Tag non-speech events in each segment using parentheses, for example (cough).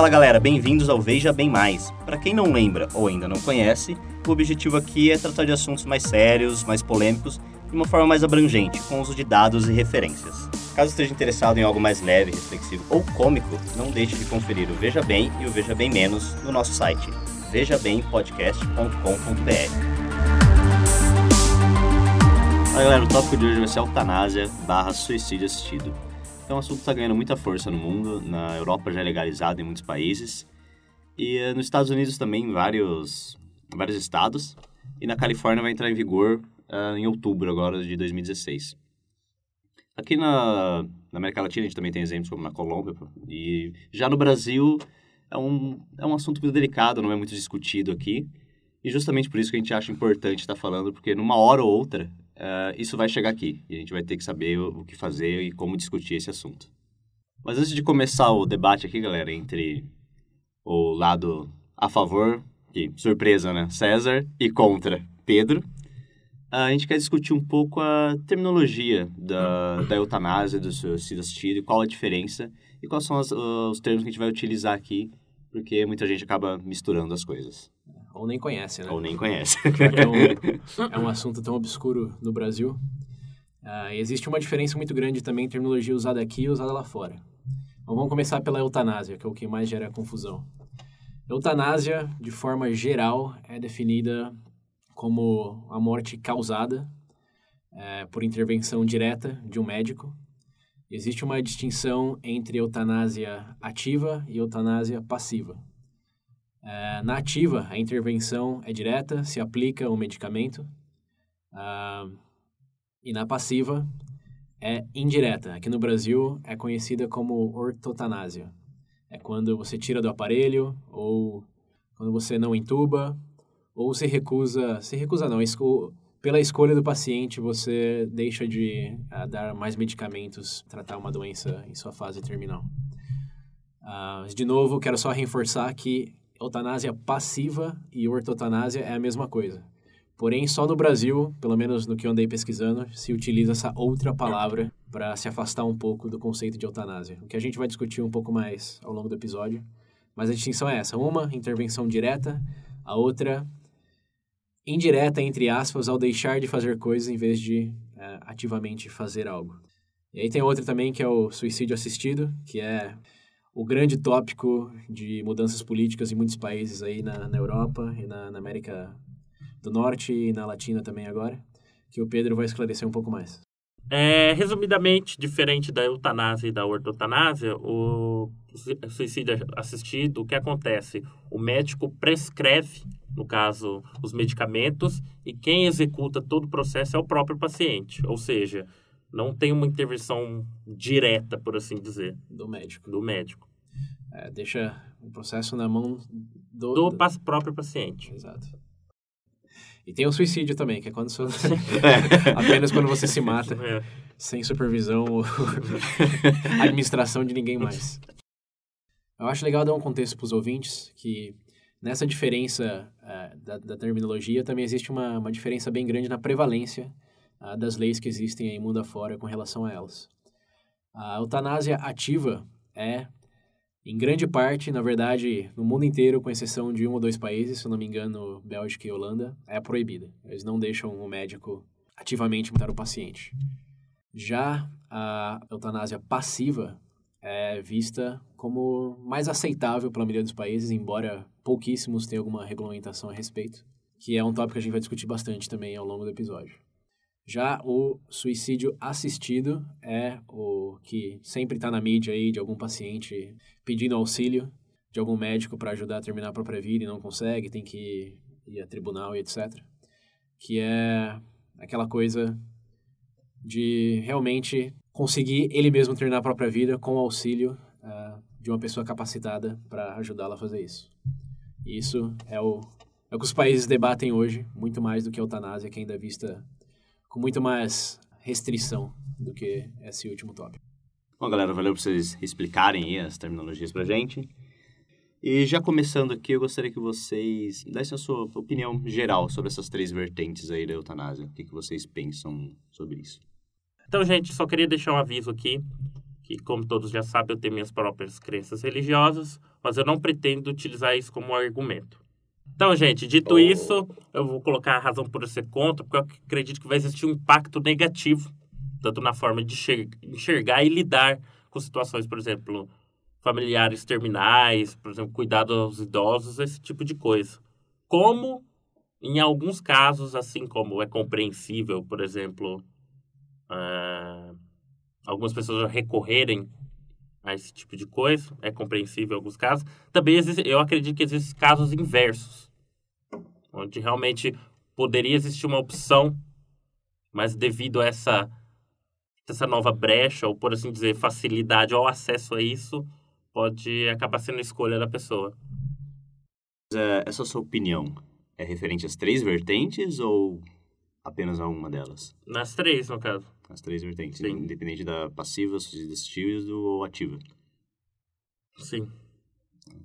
Fala galera, bem-vindos ao Veja Bem Mais. Para quem não lembra ou ainda não conhece, o objetivo aqui é tratar de assuntos mais sérios, mais polêmicos, de uma forma mais abrangente, com uso de dados e referências. Caso esteja interessado em algo mais leve, reflexivo ou cômico, não deixe de conferir o Veja Bem e o Veja Bem Menos no nosso site, vejabempodcast.com.br. Galera, o tópico de hoje vai ser eutanásia barra suicídio assistido. É um assunto que está ganhando muita força no mundo, na Europa já é legalizado em muitos países, e eh, nos Estados Unidos também em vários, vários estados, e na Califórnia vai entrar em vigor uh, em outubro agora de 2016. Aqui na, na, América Latina a gente também tem exemplos como na Colômbia, e já no Brasil é um, é um assunto muito delicado, não é muito discutido aqui, e justamente por isso que a gente acha importante estar falando, porque numa hora ou outra uh, isso vai chegar aqui e a gente vai ter que saber o, o, que fazer e como discutir esse assunto. Mas antes de começar o debate aqui, galera, entre o lado a favor, que surpresa, né? César, e contra Pedro, a gente quer discutir um pouco a terminologia da, da eutanásia, do suicídio assistido, e qual a diferença e quais são as, os termos que a gente vai utilizar aqui, porque muita gente acaba misturando as coisas. Ou nem conhece, né? Ou nem conhece. (laughs) É um, (laughs) é um assunto tão obscuro no Brasil. Uh, existe uma diferença muito grande também em terminologia usada aqui e usada lá fora. Então vamos começar pela eutanásia, que é o que mais gera confusão. Eutanásia, de forma geral, é definida como a morte causada é, por intervenção direta de um médico. Existe uma distinção entre eutanásia ativa e eutanásia passiva. É, na ativa, a intervenção é direta, se aplica o medicamento. Ah, e na passiva, é indireta. Aqui no Brasil, é conhecida como ortotanásia. É quando você tira do aparelho, ou quando você não entuba, ou se recusa... Se recusa não, esco, pela escolha do paciente, você deixa de uh, dar mais medicamentos, tratar uma doença em sua fase terminal. Uh, de novo, quero só reforçar que eutanásia passiva e ortotanásia é a mesma coisa. Porém, só no Brasil, pelo menos no que eu andei pesquisando, se utiliza essa outra palavra para se afastar um pouco do conceito de eutanásia. O que a gente vai discutir um pouco mais ao longo do episódio. Mas a distinção é essa: uma, intervenção direta, a outra, indireta, entre aspas, ao deixar de fazer coisas em vez de é, ativamente fazer algo. E aí tem outra também que é o suicídio assistido, que é o grande tópico de mudanças políticas em muitos países aí na, na Europa e na, na, América do Norte e na Latina também agora, que o Pedro vai esclarecer um pouco mais. É, resumidamente, diferente da eutanásia e da ortotanásia, o suicídio assistido, o que acontece? O médico prescreve, no caso, os medicamentos e quem executa todo o processo é o próprio paciente, ou seja, não tem uma intervenção direta, por assim dizer. Do médico. Do médico. É, deixa o processo na mão do... Do, do... próprio paciente. Exato. E tem o suicídio também, que é quando você... (laughs) (laughs) apenas quando você se mata, é. sem supervisão ou (laughs) administração de ninguém mais. Eu acho legal dar um contexto para os ouvintes que nessa diferença uh, da, da, terminologia também existe uma, uma diferença bem grande na prevalência uh, das leis que existem aí mundo afora com relação a elas. A eutanásia ativa é, em grande parte, na verdade, no mundo inteiro, com exceção de um ou dois países, se eu não me engano, Bélgica e Holanda, é proibida. Eles não deixam o médico ativamente matar o paciente. Já a eutanásia passiva é vista como mais aceitável pela maioria dos países, embora pouquíssimos tenham alguma regulamentação a respeito, que é um tópico que a gente vai discutir bastante também ao longo do episódio. Já o suicídio assistido é o que sempre está na mídia aí de algum paciente pedindo auxílio de algum médico para ajudar a terminar a própria vida e não consegue, tem que ir a tribunal e etc. Que é aquela coisa de realmente conseguir ele mesmo terminar a própria vida com o auxílio uh, de uma pessoa capacitada para ajudá-la a fazer isso. E isso é o, é o que os países debatem hoje, muito mais do que a eutanásia, que ainda é vista com muito mais restrição do que esse último tópico. Bom, galera, valeu por vocês explicarem as terminologias pra gente. E já começando aqui, eu gostaria que vocês dessem a sua opinião geral sobre essas três vertentes aí da eutanásia. O que, que vocês pensam sobre isso? Então, gente, só queria deixar um aviso aqui que, como todos já sabem, eu tenho minhas próprias crenças religiosas, mas eu não pretendo utilizar isso como argumento. Então, gente, dito isso, eu vou colocar a razão por ser contra, porque eu acredito que vai existir um impacto negativo, tanto na forma de enxer- enxergar e lidar com situações, por exemplo, familiares terminais, por exemplo, cuidado aos idosos, esse tipo de coisa. Como, em alguns casos, assim como é compreensível, por exemplo, ah, algumas pessoas recorrerem a esse tipo de coisa, é compreensível em alguns casos. Também existe, eu acredito que existem casos inversos, onde realmente poderia existir uma opção, mas devido a essa, essa nova brecha, ou por assim dizer, facilidade ao acesso a isso, pode acabar sendo a escolha da pessoa. É, Essa sua opinião é referente às três vertentes ou apenas a uma delas? Nas três, no caso. As três vertentes, Sim. independente da passiva, assistiva ou ativa. Sim.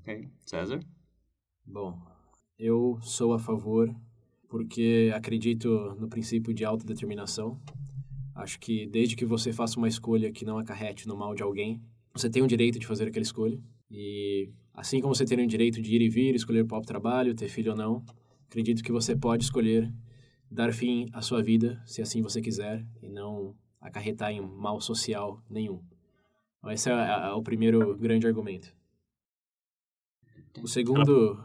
Ok. César? Bom, eu sou a favor porque acredito no princípio de autodeterminação. Acho que desde que você faça uma escolha que não acarrete no mal de alguém, você tem o direito de fazer aquela escolha. E assim como você tem o direito de ir e vir, escolher o próprio trabalho, ter filho ou não, acredito que você pode escolher dar fim à sua vida, se assim você quiser, e não acarretar em mal social nenhum. Então, Esse é, o primeiro grande argumento. O segundo,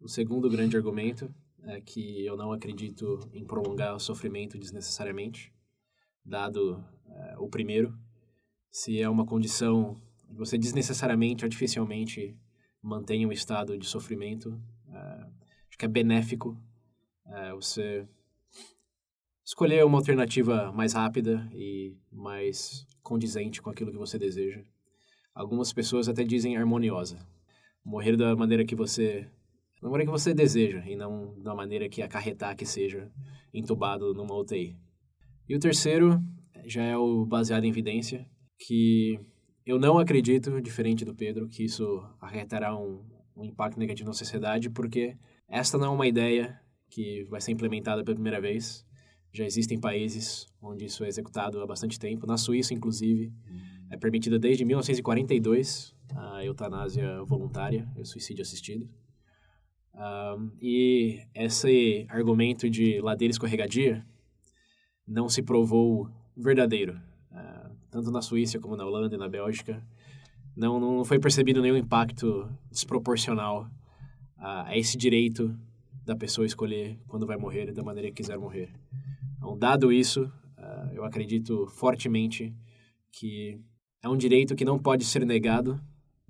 o segundo grande argumento é que eu não acredito em prolongar o sofrimento desnecessariamente, dado eh, o primeiro, se é uma condição você desnecessariamente, artificialmente mantém um estado de sofrimento, eh, acho que é benéfico eh, você escolher uma alternativa mais rápida e mais condizente com aquilo que você deseja. Algumas pessoas até dizem harmoniosa. Morrer da maneira que você da maneira que você deseja e não da maneira que acarretar que seja entubado numa UTI. E o terceiro já é o baseado em evidência, que eu não acredito, diferente do Pedro, que isso acarretará um, um impacto negativo na sociedade, porque esta não é uma ideia que vai ser implementada pela primeira vez. Já existem países onde isso é executado há bastante tempo. Na Suíça, inclusive, é permitida desde 1942 a eutanásia voluntária, o suicídio assistido. Um, e esse argumento de ladeira escorregadia não se provou verdadeiro. Uh, tanto na Suíça como na Holanda e na Bélgica. Não, não foi percebido nenhum impacto desproporcional a, a esse direito da pessoa escolher quando vai morrer da maneira que quiser morrer. Então, dado isso, uh, eu acredito fortemente que é um direito que não pode ser negado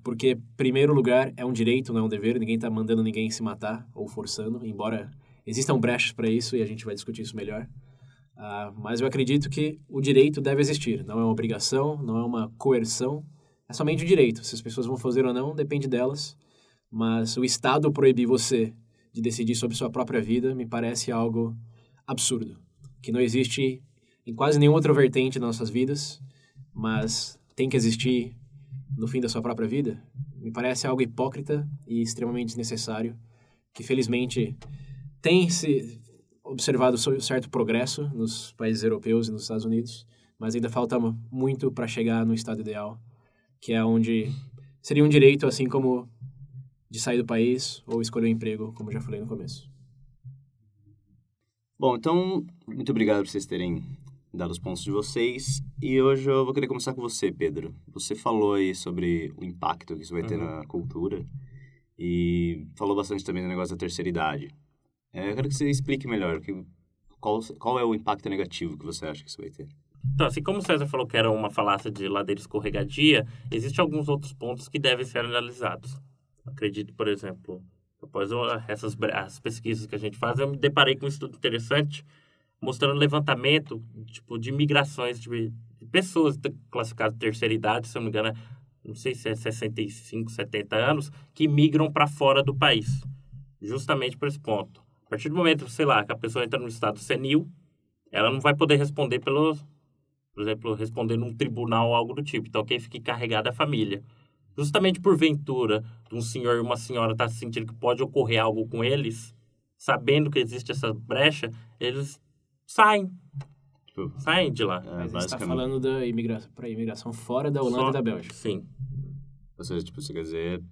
porque, primeiro lugar, é um direito, não é um dever. Ninguém está mandando ninguém se matar ou forçando, embora existam brechas para isso e a gente vai discutir isso melhor. Uh, mas eu acredito que o direito deve existir. Não é uma obrigação, não é uma coerção, é somente o direito. Se as pessoas vão fazer ou não, depende delas. Mas o Estado proibir você de decidir sobre sua própria vida me parece algo absurdo. Que não existe em quase nenhuma outra vertente das nossas vidas, mas tem que existir no fim da sua própria vida, me parece algo hipócrita e extremamente desnecessário, que felizmente tem se observado certo progresso nos países europeus e nos Estados Unidos, mas ainda falta muito para chegar no estado ideal, que é onde seria um direito assim como de sair do país ou escolher um emprego, como já falei no começo. Bom, então, muito obrigado por vocês terem dado os pontos de vocês. E hoje eu vou querer começar com você, Pedro. Você falou aí sobre o impacto que isso vai ter Uhum. na cultura e falou bastante também do negócio da terceira idade. É, eu quero que você explique melhor que, qual, qual é o impacto negativo que você acha que isso vai ter. Então, assim como o César falou que era uma falácia de ladeira escorregadia, existem alguns outros pontos que devem ser analisados. Acredito, por exemplo, após essas as pesquisas que a gente faz, eu me deparei com um estudo interessante mostrando levantamento tipo, de migrações de, pessoas classificadas de terceira idade, se eu não me engano, não sei se é 65, 70 anos, que migram para fora do país. Justamente por esse ponto. A partir do momento, sei lá, que a pessoa entra no estado senil, ela não vai poder responder pelo, por exemplo, responder num tribunal ou algo do tipo. Então, quem fica encarregado é a família. Justamente por ventura, um senhor e uma senhora estar tá sentindo que pode ocorrer algo com eles, sabendo que existe essa brecha, eles saem. Tipo, Saem de lá. é, Mas você está falando da imigração, para imigração fora da Holanda Só- e da Bélgica. Sim. Ou seja, tipo, você quer dizer,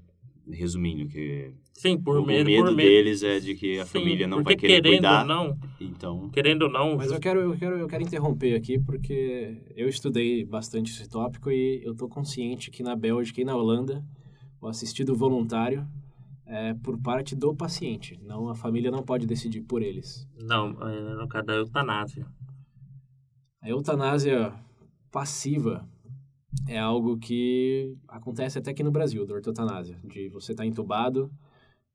resumindo, que Sim, por o medo, medo por medo. deles é de que a Sim, família não vai querer querendo cuidar. ou não, Então, querendo ou não, Mas eu quero, eu, quero, eu quero interromper aqui porque eu estudei bastante esse tópico e eu estou consciente que na Bélgica e na Holanda o assistido voluntário é por parte do paciente. Não, a família não pode decidir por eles. não, é, no caso da eutanásia. A eutanásia passiva é algo que acontece até aqui no Brasil, da ortotanásia, de você estar entubado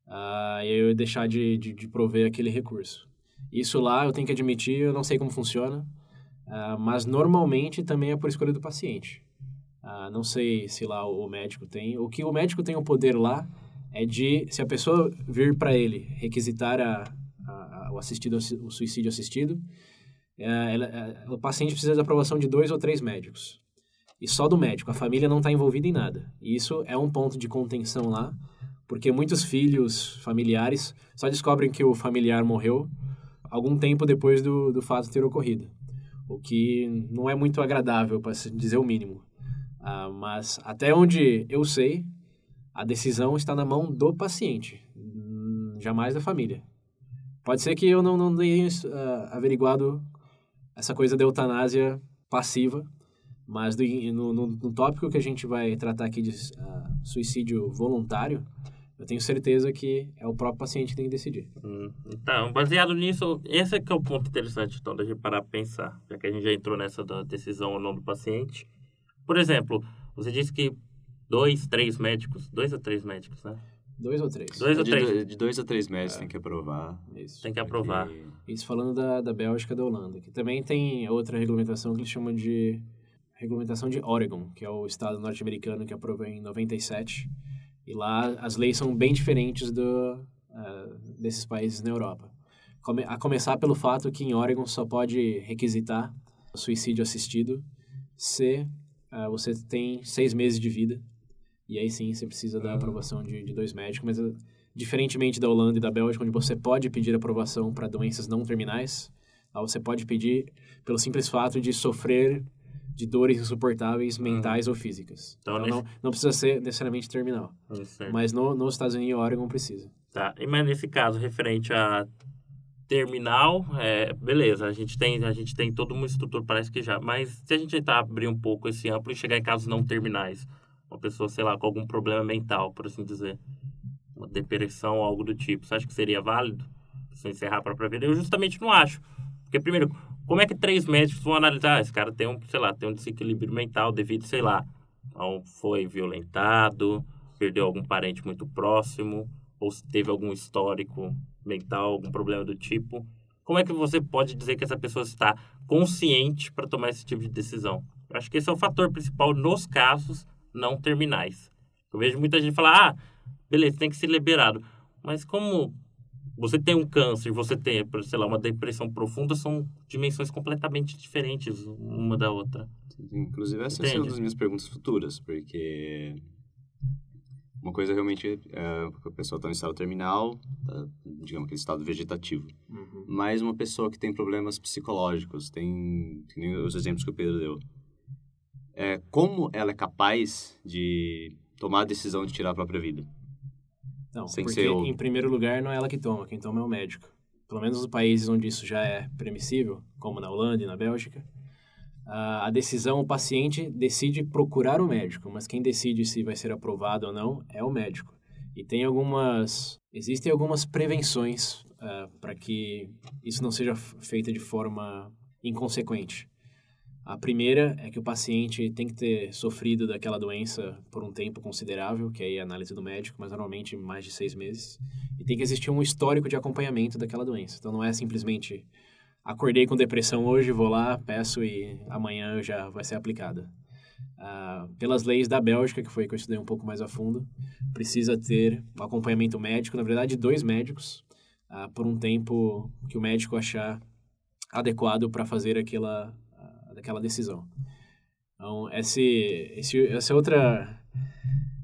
ah, e eu deixar de, de, de prover aquele recurso. Isso lá, eu tenho que admitir, eu não sei como funciona, ah, mas normalmente também é por escolha do paciente. Ah, não sei se lá o médico tem. O que o médico tem o poder lá é de, se a pessoa vir para ele requisitar a, a, a- o, assistido, o suicídio assistido, é, ela- é, o paciente precisa da aprovação de dois ou três médicos. E só do médico, a família não está envolvida em nada. E isso é um ponto de contenção lá, porque muitos filhos, familiares, só descobrem que o familiar morreu algum tempo depois do, do fato ter ocorrido. O que não é muito agradável, para dizer o mínimo. Ah, mas até onde eu sei, a decisão está na mão do paciente, hum, jamais da família. Pode ser que eu não, não tenha ah, averiguado essa coisa da eutanásia passiva, mas do- no, no, no tópico que a gente vai tratar aqui de ah, suicídio voluntário, eu tenho certeza que é o próprio paciente que tem que decidir. Hum, Então, baseado nisso, esse é que é o ponto interessante, então, da gente parar pra pensar, já que a gente já entrou nessa da decisão ou não do paciente. Por exemplo, você disse que dois, três médicos, dois ou três médicos, né? Dois ou três. Dois ou de, três. do- de dois a três meses tem que aprovar. Isso. Tem que aprovar. porque- (laughs) Isso falando da, da Bélgica e da Holanda, que também tem outra regulamentação que eles chamam de regulamentação de Oregon, que é o estado norte-americano que aprovou em 97. E lá as leis são bem diferentes do, ah, desses países na Europa. Come, a começar pelo fato que em Oregon só pode requisitar suicídio assistido se ah, você tem seis meses de vida. E aí sim você precisa da aprovação de, de dois médicos, mas ah, diferentemente da Holanda e da Bélgica, onde você pode pedir aprovação para doenças não terminais, lá você pode pedir pelo simples fato de sofrer de dores insuportáveis mentais ou físicas. Então, Então, não, não precisa ser necessariamente terminal. Hum. Mas no, nos Estados Unidos e Oregon precisa. Tá, e mas nesse caso, referente a terminal, é, beleza, a gente, tem, a gente tem toda uma estrutura, parece que já, mas se a gente tentar abrir um pouco esse amplo e chegar em casos não terminais, uma pessoa, sei lá, com algum problema mental, por assim dizer, uma depressão ou algo do tipo, você acha que seria válido? Se encerrar a própria vida? Eu justamente não acho. Porque, primeiro, como é que três médicos vão analisar? Ah, esse cara tem um, sei lá, tem um desequilíbrio mental devido, sei lá, a um, foi violentado, perdeu algum parente muito próximo, ou se teve algum histórico mental, algum problema do tipo. Como é que você pode dizer que essa pessoa está consciente para tomar esse tipo de decisão? Eu acho que esse é o fator principal nos casos não terminais. Eu vejo muita gente falar, ah, beleza, tem que ser liberado. Mas como você tem um câncer, você tem, sei lá, uma depressão profunda, são dimensões completamente diferentes uma da outra. Inclusive, essa vai ser uma Entende? das minhas perguntas futuras, porque uma coisa realmente é a pessoa está no estado terminal, tá, digamos aquele estado vegetativo. Mas uma pessoa que tem problemas psicológicos, tem, os exemplos que o Pedro deu. É, como ela é capaz de tomar a decisão de tirar a própria vida? Não, Sem porque ser o- em primeiro lugar não é ela que toma, quem toma é o médico. Pelo menos nos países onde isso já é permissível, como na Holanda e na Bélgica, a decisão, o paciente decide procurar o médico, mas quem decide se vai ser aprovado ou não é o médico. E tem algumas, existem algumas prevenções para que isso não seja feito de forma inconsequente. A primeira é que o paciente tem que ter sofrido daquela doença por um tempo considerável, que aí é a análise do médico, mas normalmente mais de seis meses. E tem que existir um histórico de acompanhamento daquela doença. Então não é simplesmente acordei com depressão hoje, vou lá, peço e amanhã já vai ser aplicada. Ah, pelas leis da Bélgica, que foi que eu estudei um pouco mais a fundo, precisa ter um acompanhamento médico, na verdade dois médicos, ah, por um tempo que o médico achar adequado para fazer aquela, ah, aquela decisão. Então, esse, esse, essa outra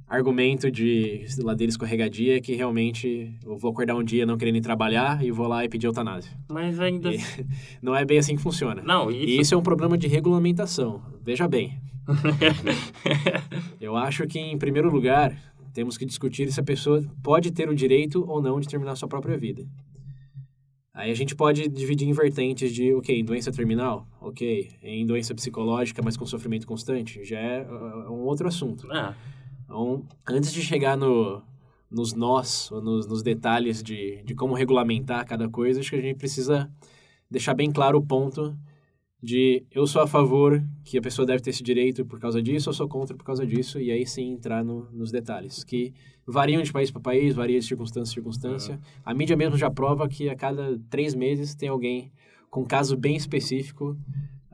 argumento de ladeira escorregadia que realmente eu vou acordar um dia não querendo ir trabalhar e vou lá e pedir eutanásia. Mas ainda. E (laughs) não é bem assim que funciona. Não, E isso. isso é um problema de regulamentação. Veja bem. (laughs) Eu acho que, em primeiro lugar, temos que discutir se a pessoa pode ter o direito ou não de terminar sua própria vida. Aí a gente pode dividir em vertentes de, ok, em doença terminal, ok, em doença psicológica, mas com sofrimento constante, já é uh, um outro assunto. Ah, Então, antes de chegar no, nos nós, ou nos, nos detalhes de, de como regulamentar cada coisa, acho que a gente precisa deixar bem claro o ponto de eu sou a favor que a pessoa deve ter esse direito por causa disso, eu sou contra por causa disso, e aí sim entrar no, nos detalhes, que variam de país para país, varia de circunstância a circunstância. A mídia mesmo já prova que a cada três meses tem alguém com um caso bem específico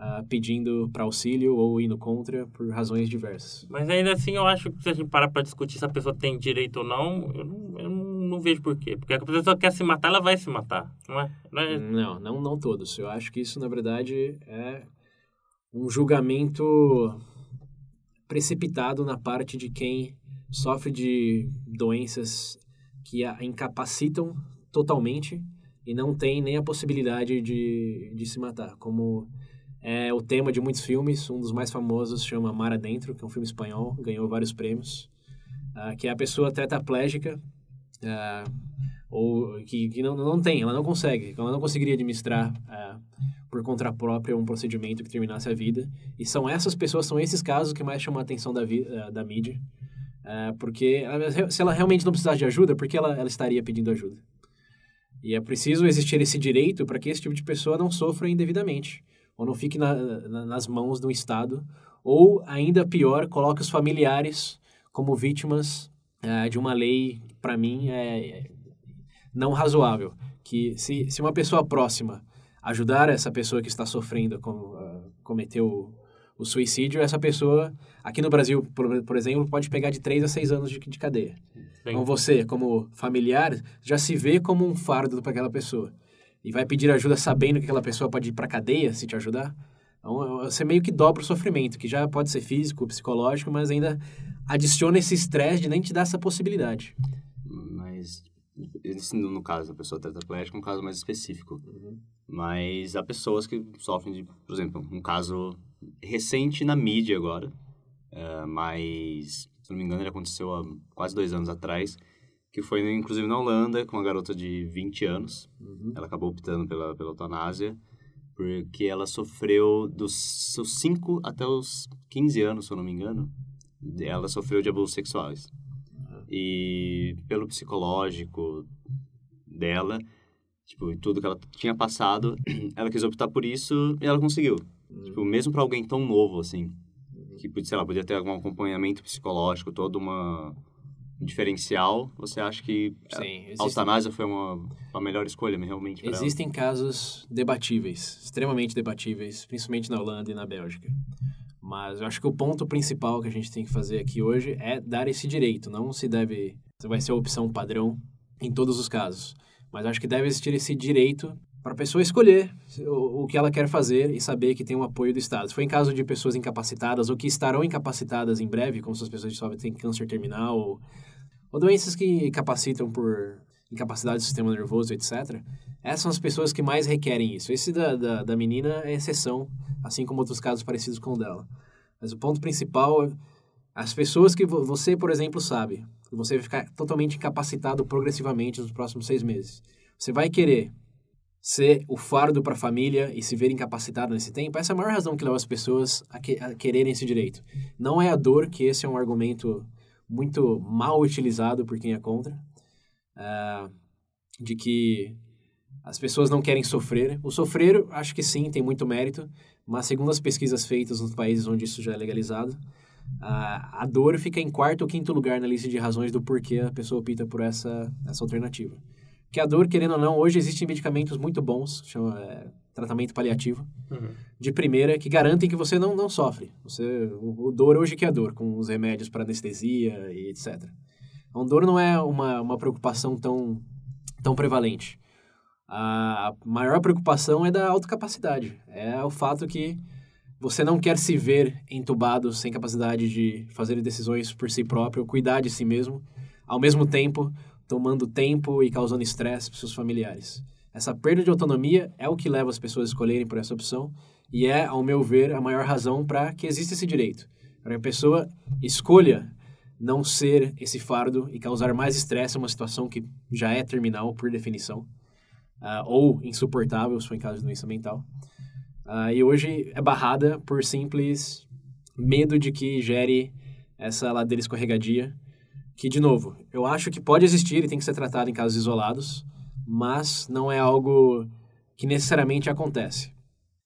ah, pedindo para auxílio ou indo contra por razões diversas. mas ainda assim, eu acho que se a gente parar pra discutir se a pessoa tem direito ou não, eu não, eu não, não vejo por quê. Porque a pessoa quer se matar, ela vai se matar, não é? Não é? Não, não, não todos. Eu acho que isso, na verdade, é um julgamento precipitado na parte de quem sofre de doenças que a incapacitam totalmente e não tem nem a possibilidade de, de se matar. Como é o tema de muitos filmes, um dos mais famosos chama Mar Adentro, que é um filme espanhol, ganhou vários prêmios, ah, que é a pessoa tetraplégica, ah, ou que, que não, não tem, ela não consegue, ela não conseguiria administrar ah, por conta própria um procedimento que terminasse a vida. E são essas pessoas, são esses casos que mais chamam a atenção da, ah, da mídia, porque ela- se ela realmente não precisasse de ajuda, por que ela, ela estaria pedindo ajuda? E é preciso existir esse direito para que esse tipo de pessoa não sofra indevidamente, ou não fique na- na- nas mãos do Estado, ou ainda pior, coloque os familiares como vítimas ah, de uma lei, para mim, é, é não razoável. Que se, se uma pessoa próxima ajudar essa pessoa que está sofrendo com, ah, cometer o, o suicídio, essa pessoa, aqui no Brasil, por, por exemplo, pode pegar de 3 a 6 anos de, de cadeia. Então você, como familiar, já se vê como um fardo para aquela pessoa. E vai pedir ajuda sabendo que aquela pessoa pode ir para cadeia se te ajudar. Então, você meio que dobra o sofrimento, que já pode ser físico, psicológico, mas ainda adiciona esse estresse de nem te dar essa possibilidade. No caso, a pessoa tetraplégica é um caso mais específico. Mas há pessoas que sofrem de, por exemplo, um caso recente na mídia agora, é, mas, se não me engano, ele aconteceu há quase dois anos atrás, que foi, inclusive, na Holanda, com uma garota de 20 anos. Ela acabou optando pela, pela eutanásia, porque ela sofreu dos seus 5 até os 15 anos, se eu não me engano, ela sofreu de abusos sexuais. E pelo psicológico dela, tipo, e tudo que ela tinha passado, (clears throat) ela quis optar por isso e ela conseguiu. Tipo, mesmo para alguém tão novo assim, que, sei lá, podia ter algum acompanhamento psicológico, todo uma um diferencial, você acha que Sim, a existem, eutanásia foi uma, a melhor escolha realmente para ela? existem casos debatíveis, extremamente debatíveis, principalmente na Holanda e na Bélgica. Mas eu acho que o ponto principal que a gente tem que fazer aqui hoje é dar esse direito. Não se deve. Vai ser a opção padrão em todos os casos. Mas acho que deve existir esse direito para a pessoa escolher o, que ela quer fazer e saber que tem o apoio do Estado. Se for em caso de pessoas incapacitadas ou que estarão incapacitadas em breve, como essas pessoas que têm câncer terminal ou, ou doenças que incapacitam por incapacidade do sistema nervoso, etc. Essas são as pessoas que mais requerem isso. Esse da, da, da menina é exceção, assim como outros casos parecidos com o dela. Mas o ponto principal é as pessoas que vo- você, por exemplo, sabe que você vai ficar totalmente incapacitado progressivamente nos próximos seis meses. Você vai querer ser o fardo para a família e se ver incapacitado nesse tempo? Essa é a maior razão que leva as pessoas a, que, a quererem esse direito. Não é a dor, que esse é um argumento muito mal utilizado por quem é contra, ah, de que as pessoas não querem sofrer. O sofrer, acho que sim, tem muito mérito, mas segundo as pesquisas feitas nos países onde isso já é legalizado, a, a dor fica em quarto ou quinto lugar na lista de razões do porquê a pessoa opta por essa, essa alternativa. Que a dor, querendo ou não, hoje existem medicamentos muito bons, chama é, tratamento paliativo, Uhum. de primeira, que garantem que você não, não sofre. Você, o, o dor hoje que é dor, com os remédios para anestesia e etc. Então, dor não é uma, uma preocupação tão, tão prevalente. A maior preocupação é da autocapacidade. É o fato que você não quer se ver entubado sem capacidade de fazer decisões por si próprio, cuidar de si mesmo, ao mesmo tempo tomando tempo e causando estresse para seus familiares. Essa perda de autonomia é o que leva as pessoas a escolherem por essa opção e é, ao meu ver, a maior razão para que exista esse direito. Para que a pessoa escolha não ser esse fardo e causar mais estresse em uma situação que já é terminal por definição, uh, ou insuportável se for em caso de doença mental. Uh, e hoje é barrada por simples medo de que gere essa ladeira escorregadia, que, de novo, eu acho que pode existir e tem que ser tratado em casos isolados, mas não é algo que necessariamente acontece.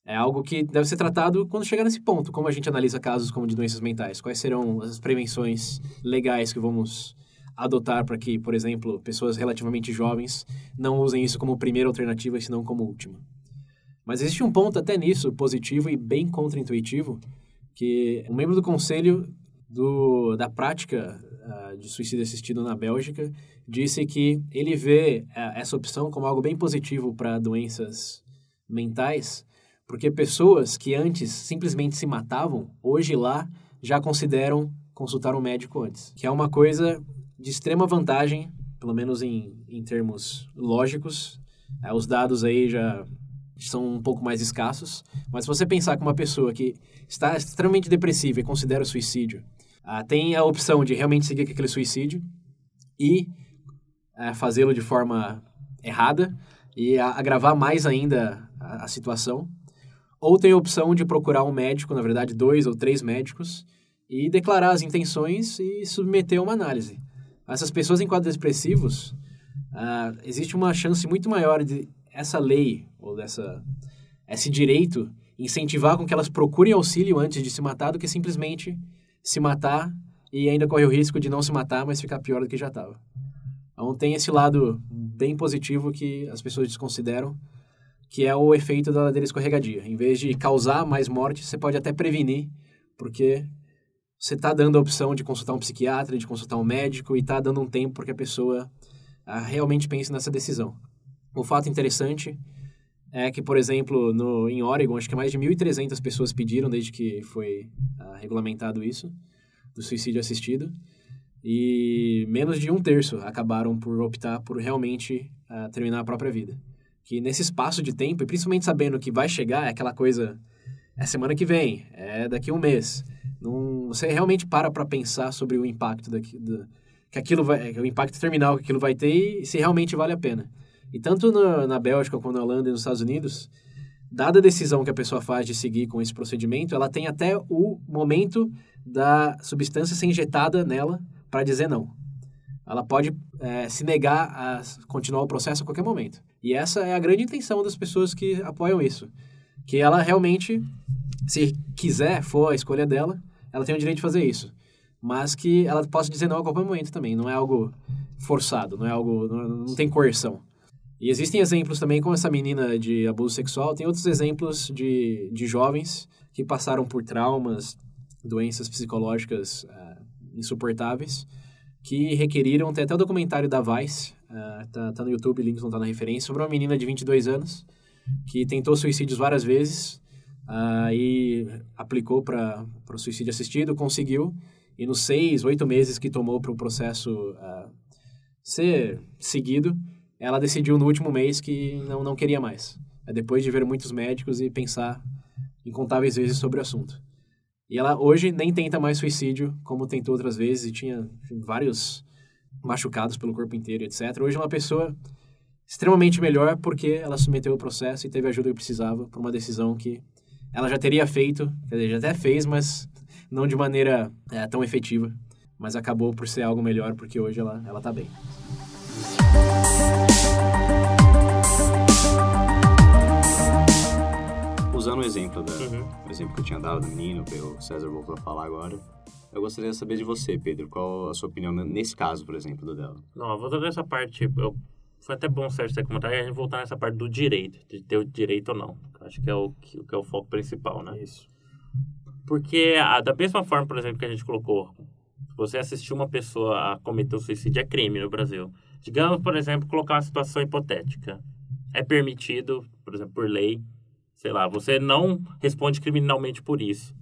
É algo que deve ser tratado quando chegar nesse ponto. Como a gente analisa casos como de doenças mentais? Quais serão as prevenções legais que vamos adotar para que, por exemplo, pessoas relativamente jovens não usem isso como primeira alternativa, senão como última? Mas existe um ponto até nisso, positivo e bem contraintuitivo, que um membro do conselho do, da prática uh, de suicídio assistido na Bélgica disse que ele vê uh, essa opção como algo bem positivo para doenças mentais, porque pessoas que antes simplesmente se matavam, hoje lá já consideram consultar um médico antes. Que é uma coisa de extrema vantagem, pelo menos em, em termos lógicos. É, os dados aí já são um pouco mais escassos. Mas se você pensar que uma pessoa que está extremamente depressiva e considera o suicídio, ah, tem a opção de realmente seguir aquele suicídio e ah, fazê-lo de forma errada e agravar mais ainda a, a situação ou tem a opção de procurar um médico, na verdade, dois ou três médicos, e declarar as intenções e submeter a uma análise. Essas pessoas em quadros depressivos, uh, existe uma chance muito maior de essa lei, ou dessa, esse direito, incentivar com que elas procurem auxílio antes de se matar do que simplesmente se matar e ainda corre o risco de não se matar, mas ficar pior do que já estava. Então tem esse lado bem positivo que as pessoas desconsideram, que é o efeito da ladeira escorregadia. Em vez de causar mais morte, você pode até prevenir, porque você está dando a opção de consultar um psiquiatra, de consultar um médico e está dando um tempo para que a pessoa ah, realmente pense nessa decisão. O fato interessante é que, por exemplo, no, em Oregon, acho que mais de 1.300 pessoas pediram desde que foi ah, regulamentado isso, do suicídio assistido, e menos de um terço acabaram por optar por realmente ah, terminar a própria vida que nesse espaço de tempo, e principalmente sabendo que vai chegar, é aquela coisa, é semana que vem, é daqui a um mês. Não, você realmente para para pensar sobre o impacto daqui, do, que aquilo vai, o impacto terminal que aquilo vai ter e se realmente vale a pena. E tanto na, na Bélgica como na Holanda e nos Estados Unidos, dada a decisão que a pessoa faz de seguir com esse procedimento, ela tem até o momento da substância ser injetada nela para dizer não. Ela pode é, se negar a continuar o processo a qualquer momento. E essa é a grande intenção das pessoas que apoiam isso. Que ela realmente, se quiser, for a escolha dela, ela tem o direito de fazer isso. Mas que ela possa dizer não a qualquer momento também. Não é algo forçado, não é algo. Não, não tem coerção. E existem exemplos também, como essa menina de abuso sexual, tem outros exemplos de, de jovens que passaram por traumas, doenças psicológicas uh, insuportáveis, que requeriram, tem até o documentário da Vice, Uh, tá, tá, no YouTube, links vão estar na referência, sobre uma menina de 22 anos que tentou suicídios várias vezes uh, e aplicou para o suicídio assistido, conseguiu, e nos seis, oito meses que tomou para o processo uh, ser seguido, ela decidiu no último mês que não, não queria mais. É depois de ver muitos médicos e pensar incontáveis vezes sobre o assunto. E ela hoje nem tenta mais suicídio, como tentou outras vezes, e tinha vários machucados pelo corpo inteiro, etc. Hoje é uma pessoa extremamente melhor porque ela submeteu o processo e teve a ajuda que precisava para uma decisão que ela já teria feito, quer dizer, já até fez, mas não de maneira é, tão efetiva. Mas acabou por ser algo melhor porque hoje ela, ela tá bem. Usando o exemplo, da, uhum. o exemplo que eu tinha dado do menino, o César voltou a falar agora, eu gostaria de saber de você, Pedro, qual a sua opinião nesse caso, por exemplo, do dela? Não, voltando nessa parte, eu, foi até bom, Sérgio, você comentar, e a gente voltar nessa parte do direito, de ter o direito ou não. Acho que é o que, que é o foco principal, né? Isso. Porque, a, da mesma forma, por exemplo, que a gente colocou, você assistir uma pessoa a cometer um suicídio é crime no Brasil. Digamos, por exemplo, colocar uma situação hipotética. É permitido, por exemplo, por lei, sei lá, você não responde criminalmente por isso.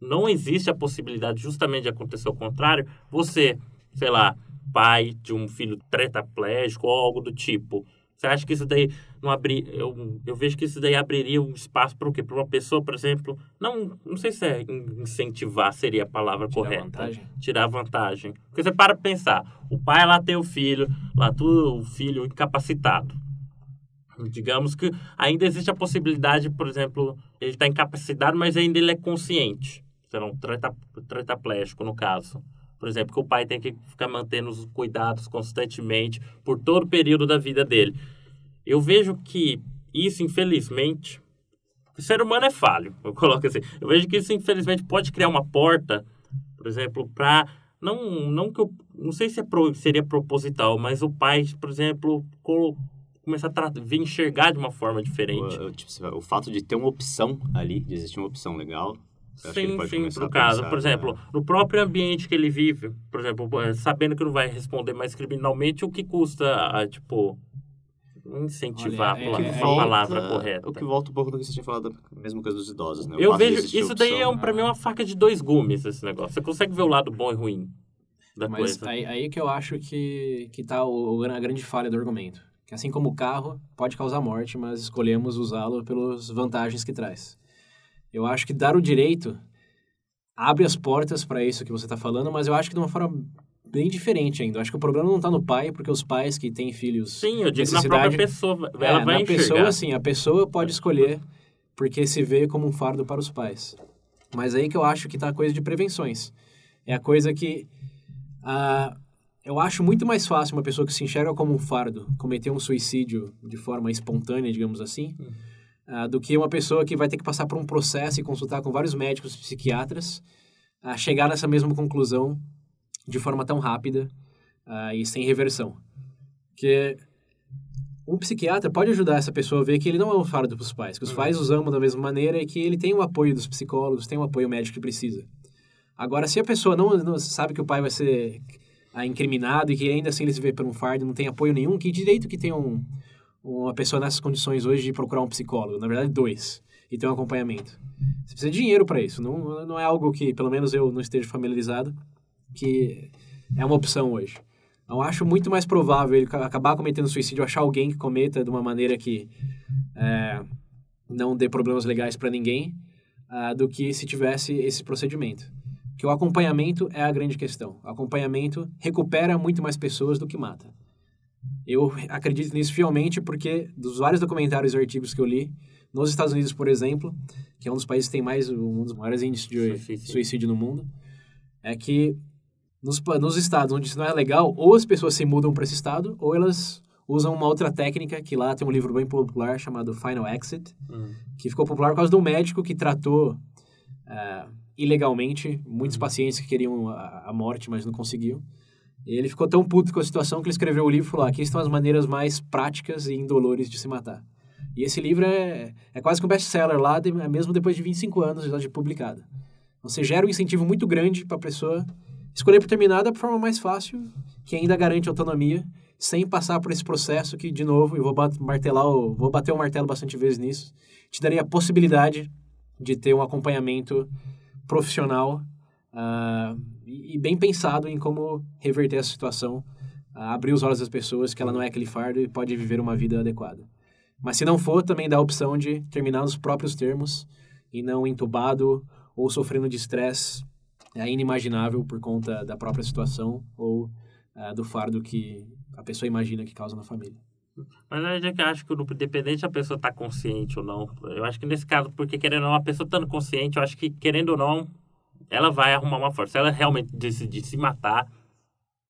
Não existe a possibilidade justamente de acontecer o contrário. Você, sei lá, pai de um filho tetraplégico ou algo do tipo. Você acha que isso daí não abrir eu, eu vejo que isso daí abriria um espaço para o quê? Para uma pessoa, por exemplo, não, não sei se é incentivar seria a palavra Tirar correta. vantagem? Tirar vantagem. Porque você para pensar, o pai lá tem o filho, lá tu, o filho incapacitado. Digamos que ainda existe a possibilidade, por exemplo, ele está incapacitado, mas ainda ele é consciente. Treta- tetraplégico, no caso. Por exemplo, que o pai tem que ficar mantendo os cuidados constantemente por todo o período da vida dele. Eu vejo que isso, infelizmente, o ser humano é falho, eu coloco assim. Eu vejo que isso, infelizmente, pode criar uma porta, por exemplo, para não, não que eu não sei se é pro- seria proposital, mas o pai, por exemplo, colo- começar a tra- ver enxergar de uma forma diferente. O- tipo, o fato de ter uma opção ali, de existir uma opção legal. Sim, sim, a caso. pensar, Por exemplo, né? no próprio ambiente que ele vive, por exemplo, eh, sabendo que não vai responder mais criminalmente, o que custa, ah, tipo, incentivar Olha, a é- é- a é- palavra correta. O que volta um pouco do que você tinha falado, a mesma coisa dos idosos, né? O Eu vejo, isso daí é, um, pra mim, uma faca de dois gumes, esse negócio. Você consegue ver o lado bom e ruim da Mas coisa. aí, aí que eu acho que, que tá o, o- a grande falha do argumento. Que assim como o carro pode causar morte, mas escolhemos usá-lo pelas vantagens que traz. Eu acho que dar o direito abre as portas para isso que você está falando, mas eu acho que de uma forma bem diferente ainda. Eu acho que o problema não está no pai, porque os pais que têm filhos... Sim, eu digo na própria pessoa. É, Ela vai na enxergar. pessoa, sim, a pessoa pode escolher porque se vê como um fardo para os pais. Mas aí que eu acho que tá a coisa de prevenções. É a coisa que ah, eu acho muito mais fácil uma pessoa que se enxerga como um fardo cometer um suicídio de forma espontânea, digamos assim, ah, do que uma pessoa que vai ter que passar por um processo e consultar com vários médicos psiquiatras a chegar nessa mesma conclusão de forma tão rápida ah, e sem reversão. Porque um psiquiatra pode ajudar essa pessoa a ver que ele não é um fardo para os pais, que os pais os amam da mesma maneira e que ele tem o apoio dos psicólogos, tem o apoio médico que precisa. Agora, se a pessoa não, não sabe que o pai vai ser incriminado e que ainda assim ele se vê por um fardo, não tem apoio nenhum, que direito que tem um, uma pessoa nessas condições hoje de procurar um psicólogo? Na verdade, dois. E ter um acompanhamento. Você precisa de dinheiro para isso. Não, não é algo que, pelo menos eu não esteja familiarizado, que é uma opção hoje. Eu acho muito mais provável ele ca- acabar cometendo suicídio, achar alguém que cometa de uma maneira que é, não dê problemas legais para ninguém, ah, do que se tivesse esse procedimento. Que o acompanhamento é a grande questão. O acompanhamento recupera muito mais pessoas do que mata. Eu acredito nisso fielmente porque dos vários documentários e artigos que eu li, nos Estados Unidos, por exemplo, que é um dos países que tem mais um dos maiores índices de Suicídio. suicídio no mundo, é que nos, nos estados onde isso não é legal, ou as pessoas se mudam para esse estado, ou elas usam uma outra técnica, que lá tem um livro bem popular chamado Final Exit, Hum. que ficou popular por causa de um médico que tratou ah, ilegalmente muitos pacientes que queriam a, a morte, mas não conseguiam. Ele ficou tão puto com a situação que ele escreveu o livro e falou: "Ah, aqui estão as maneiras mais práticas e indolores de se matar. E esse livro é, é quase que um best-seller lá, de- mesmo depois de 25 anos de publicado. Você gera um incentivo muito grande para a pessoa escolher por terminar da forma mais fácil, que ainda garante autonomia, sem passar por esse processo que, de novo, eu vou martelar, vou bater o martelo bastante vezes nisso, te daria a possibilidade de ter um acompanhamento profissional ah, e, bem pensado em como reverter essa situação, ah, abrir os olhos das pessoas que ela não é aquele fardo e pode viver uma vida adequada. Mas se não for, também dá a opção de terminar nos próprios termos e não entubado ou sofrendo de estresse é inimaginável por conta da própria situação ou ah, do fardo que a pessoa imagina que causa na família. Mas a gente acha que, independente da pessoa estar consciente ou não, eu acho que nesse caso, porque querendo ou não, a pessoa estando consciente, eu acho que, querendo ou não, ela vai arrumar uma forma. Se ela realmente decidir se matar,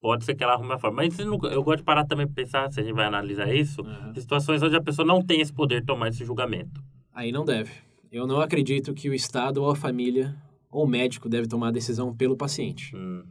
pode ser que ela arrume uma forma. Mas eu não- eu gosto de parar também para pensar, se a gente vai analisar isso, em situações onde a pessoa não tem esse poder de tomar esse julgamento. Aí não deve. Eu não acredito que o Estado ou a família ou o médico deve tomar a decisão pelo paciente. Hum.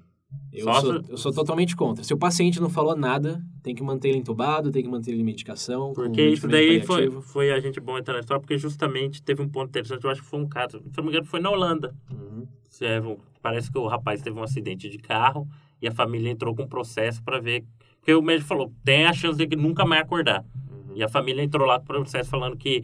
Eu sou, eu sou totalmente contra. Se o paciente não falou nada, tem que manter ele entubado, tem que manter ele em medicação. Porque isso daí foi, foi a gente bom entrar na história, porque justamente teve um ponto interessante, eu acho que foi um caso, se não me engano, foi na Holanda. Uhum. É, Parece que o rapaz teve um acidente de carro e a família entrou com um processo para ver. Porque o médico falou: tem a chance de que nunca mais acordar. Uhum. E a família entrou lá com o processo falando que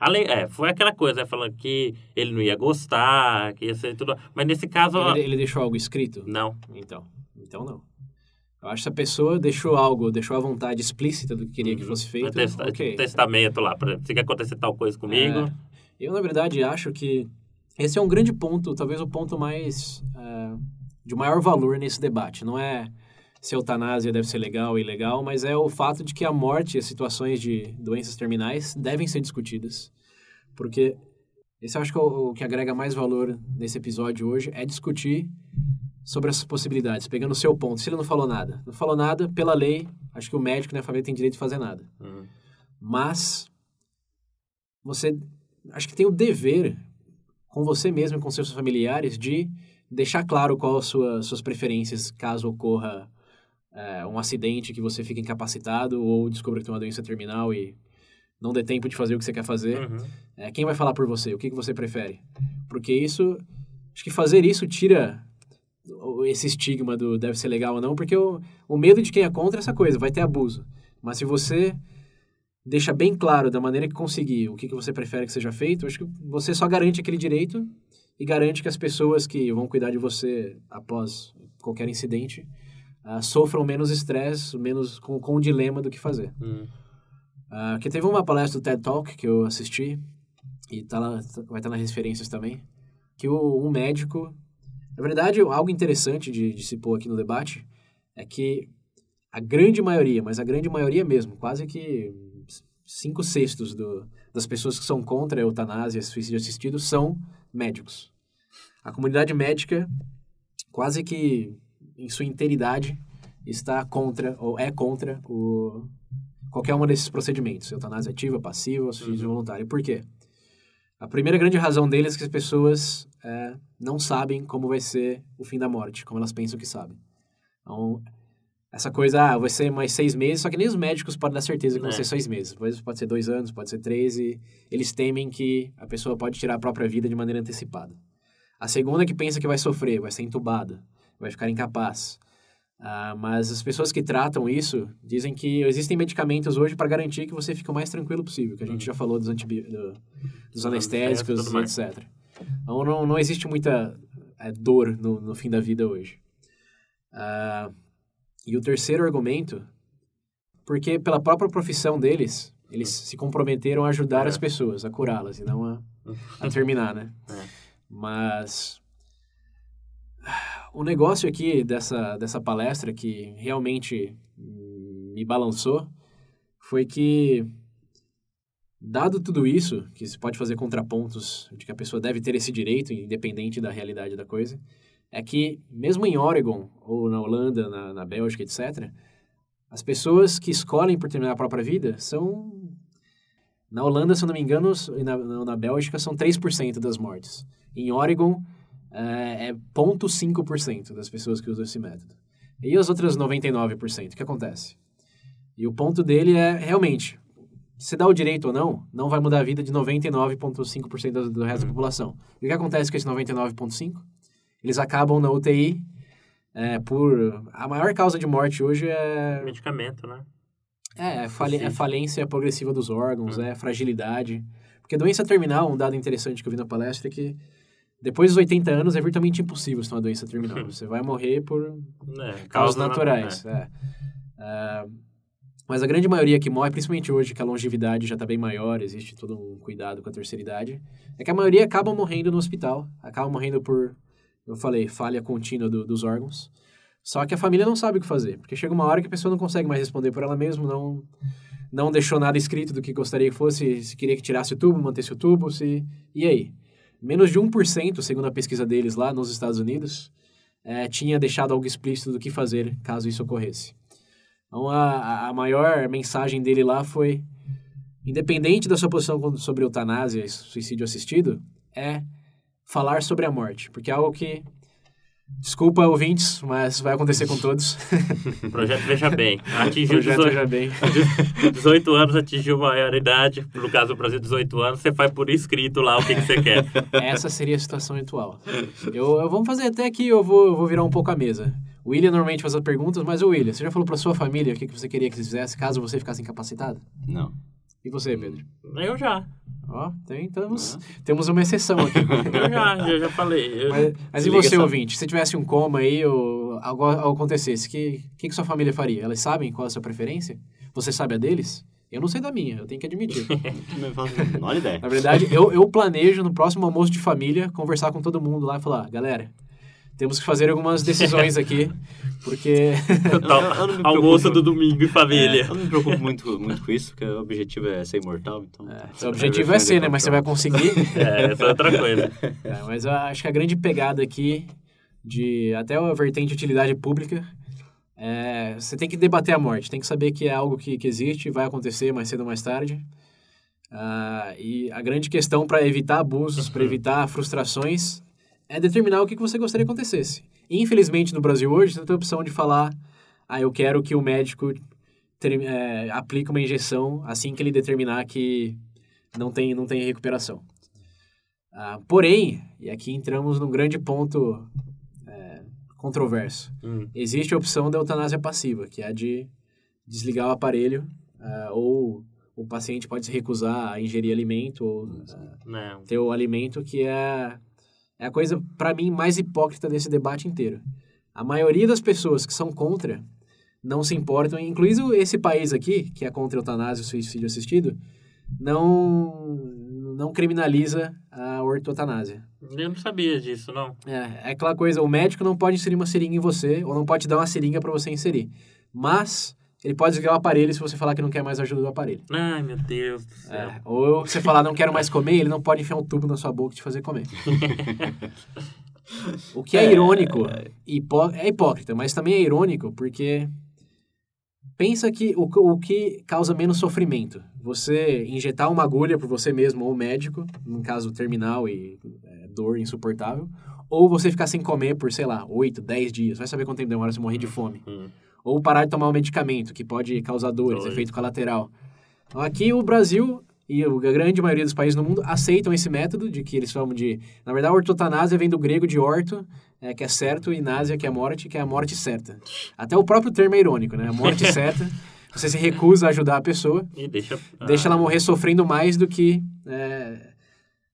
Além, é, foi aquela coisa, né, falando que ele não ia gostar, que ia ser tudo. Mas nesse caso. Ele, ele deixou algo escrito? Não. Então. Então não. Eu acho que se a pessoa deixou algo, deixou a vontade explícita do que queria que Uhum. fosse feito, Testa- ok. Testamento lá, por exemplo, se quer acontecer tal coisa comigo. É, eu, na verdade, acho que esse é um grande ponto, talvez o ponto mais... é, de maior valor nesse debate. Não é se a eutanásia deve ser legal ou ilegal, mas é o fato de que a morte e as situações de doenças terminais devem ser discutidas. Porque esse eu acho que é o, o que agrega mais valor nesse episódio hoje é discutir sobre essas possibilidades, pegando o seu ponto. Se ele não falou nada, não falou nada, pela lei, acho que o médico e a família tem direito de fazer nada. Uhum. Mas você acho que tem o dever com você mesmo e com seus familiares de deixar claro qual as sua, suas preferências caso ocorra é, um acidente que você fique incapacitado ou descubra que tem uma doença terminal e não dê tempo de fazer o que você quer fazer. Uhum. É, quem vai falar por você? O que, que você prefere? Porque isso, acho que fazer isso tira esse estigma do deve ser legal ou não, porque o, o medo de quem é contra é essa coisa, vai ter abuso. Mas se você deixa bem claro da maneira que conseguir o que, que você prefere que seja feito, acho que você só garante aquele direito e garante que as pessoas que vão cuidar de você após qualquer incidente ah, sofram menos estresse, menos com, com o dilema do que fazer. Uhum. Ah, que teve uma palestra do TED Talk que eu assisti, e tá lá, vai estar nas referências também, que o, um médico... Na verdade, algo interessante de, de se pôr aqui no debate é que a grande maioria, mas a grande maioria mesmo, quase que cinco sextos do, das pessoas que são contra a eutanásia e suicídio assistido são médicos. A comunidade médica, quase que em sua inteiridade, está contra, ou é contra o, qualquer um desses procedimentos, eutanásia ativa, passiva, suicídio voluntário. Por quê? A primeira grande razão deles é que as pessoas é, não sabem como vai ser o fim da morte, como elas pensam que sabem. Então, essa coisa, ah, vai ser mais seis meses, só que nem os médicos podem dar certeza que vão É. ser seis meses. Depois pode ser dois anos, pode ser três, e eles temem que a pessoa pode tirar a própria vida de maneira antecipada. A segunda é que pensa que vai sofrer, vai ser entubada, vai ficar incapaz. Ah, mas as pessoas que tratam isso dizem que existem medicamentos hoje para garantir que você fique o mais tranquilo possível, que a gente já falou dos, antibi do- dos anestésicos, etc. Então não, não existe muita é, dor no, no fim da vida hoje. Ah, e o terceiro argumento, porque pela própria profissão deles, eles se comprometeram a ajudar É. as pessoas, a curá-las e não a, a terminar, né? (laughs) É. Mas o negócio aqui dessa, dessa palestra que realmente me balançou foi que, dado tudo isso, que se pode fazer contrapontos de que a pessoa deve ter esse direito, independente da realidade da coisa, é que, mesmo em Oregon, ou na Holanda, na, na Bélgica, etc., as pessoas que escolhem por terminar a própria vida são. Na Holanda, se eu não me engano, e na, na Bélgica, são 3% das mortes. Em Oregon, é, é 0,5% das pessoas que usam esse método. E as outras 99%, o que acontece? E o ponto dele é, realmente, se dá o direito ou não, não vai mudar a vida de 99,5% do, do resto da população. E o que acontece com esse 99,5%? Eles acabam na UTI é, por... A maior causa de morte hoje é... Medicamento, né? É, é, fali- é falência progressiva dos órgãos, Hum. é fragilidade. Porque doença terminal, um dado interessante que eu vi na palestra é que depois dos 80 anos é virtualmente impossível se uma doença terminal. Você vai morrer por É, causas causa naturais. é. Ah, mas a grande maioria que morre, principalmente hoje que a longevidade já está bem maior, existe todo um cuidado com a terceira idade, é que a maioria acaba morrendo no hospital, acaba morrendo por, eu falei, falha contínua do- dos órgãos. Só que a família não sabe o que fazer, porque chega uma hora que a pessoa não consegue mais responder por ela mesma, não, não deixou nada escrito do que gostaria que fosse, se queria que tirasse o tubo, mantesse o tubo, se... E aí? Menos de 1%, segundo a pesquisa deles lá nos Estados Unidos, eh, tinha deixado algo explícito do que fazer caso isso ocorresse. Então, a, a maior mensagem dele lá foi, independente da sua posição sobre eutanásia e suicídio assistido, é falar sobre a morte, porque é algo que, desculpa ouvintes, mas vai acontecer com todos. (laughs) Projeto Veja Bem. Atingiu Projeto 18, já bem. (laughs) 18 anos, atingiu maioridade. No caso do Brasil, 18 anos. Você faz por escrito lá o que, que você quer. (laughs) Essa seria a situação atual. Eu, eu vamos fazer até aqui, eu vou, eu vou virar um pouco a mesa. O William normalmente faz as perguntas, mas o William, você já falou para sua família o que, que você queria que eles fizessem caso você ficasse incapacitado? Não. E você, Pedro? Eu já. Ó, tem, temos, temos uma exceção aqui. (laughs) Eu já, já, já falei. Eu- Mas, mas Se e você, essa- ouvinte? Se tivesse um coma aí ou algo, algo acontecesse, o que, que, que sua família faria? Elas sabem qual é a sua preferência? Você sabe a deles? Eu não sei da minha, eu tenho que admitir. (laughs) Não faço a menor ideia. Na verdade, eu, eu planejo no próximo almoço de família conversar com todo mundo lá e falar, galera, temos que fazer algumas decisões aqui, porque eu Almoço do domingo É, família. eu não me preocupo muito, muito com isso, porque o objetivo é ser imortal, então... o objetivo é ser, né? Mas você vai conseguir. É, essa é outra coisa. (laughs) É, mas eu acho que a grande pegada aqui, de até a vertente de utilidade pública, é você tem que debater a morte, tem que saber que é algo que, que existe, vai acontecer mais cedo ou mais tarde. Ah, e a grande questão para evitar abusos, para evitar frustrações, é determinar o que você gostaria que acontecesse. Infelizmente, no Brasil hoje, você tem a opção de falar, ah, eu quero que o médico ter, é, aplique uma injeção assim que ele determinar que não tem, não tem recuperação. Ah, porém, e aqui entramos num grande ponto é, controverso, Hum. existe a opção da eutanásia passiva, que é a de desligar o aparelho, ah, ou o paciente pode se recusar a ingerir alimento, ou ah, ter o alimento, que é, é a coisa, para mim, mais hipócrita desse debate inteiro. A maioria das pessoas que são contra não se importam, incluindo esse país aqui, que é contra a eutanásia e o suicídio assistido, não, não criminaliza a ortotanásia. Eu não sabia disso, não. É, é aquela coisa, o médico não pode inserir uma seringa em você, ou não pode dar uma seringa para você inserir. Mas, ele pode desligar o aparelho se você falar que não quer mais a ajuda do aparelho. Ai, meu Deus do céu. É, ou você falar não quero mais comer, ele não pode enfiar um tubo na sua boca e te fazer comer. (laughs) o que é, irônico, hipó é hipócrita, mas também é irônico porque pensa que o, o que causa menos sofrimento, você injetar uma agulha por você mesmo ou médico, num caso terminal e é, dor insuportável, ou você ficar sem comer por, sei lá, 8, 10 dias, vai saber quanto tempo demora você morrer de fome. Hum. Ou parar de tomar um medicamento que pode causar dores, efeito colateral. Então, Aqui o Brasil e a grande maioria dos países no mundo aceitam esse método de que eles chamam de... Na verdade, a ortotanásia vem do grego de orto, é, que é certo, e násia, que é morte, que é a morte certa. Até o próprio termo é irônico, né? A morte (laughs) certa, você se recusa a ajudar a pessoa, E deixa... deixa ela morrer sofrendo mais do que é,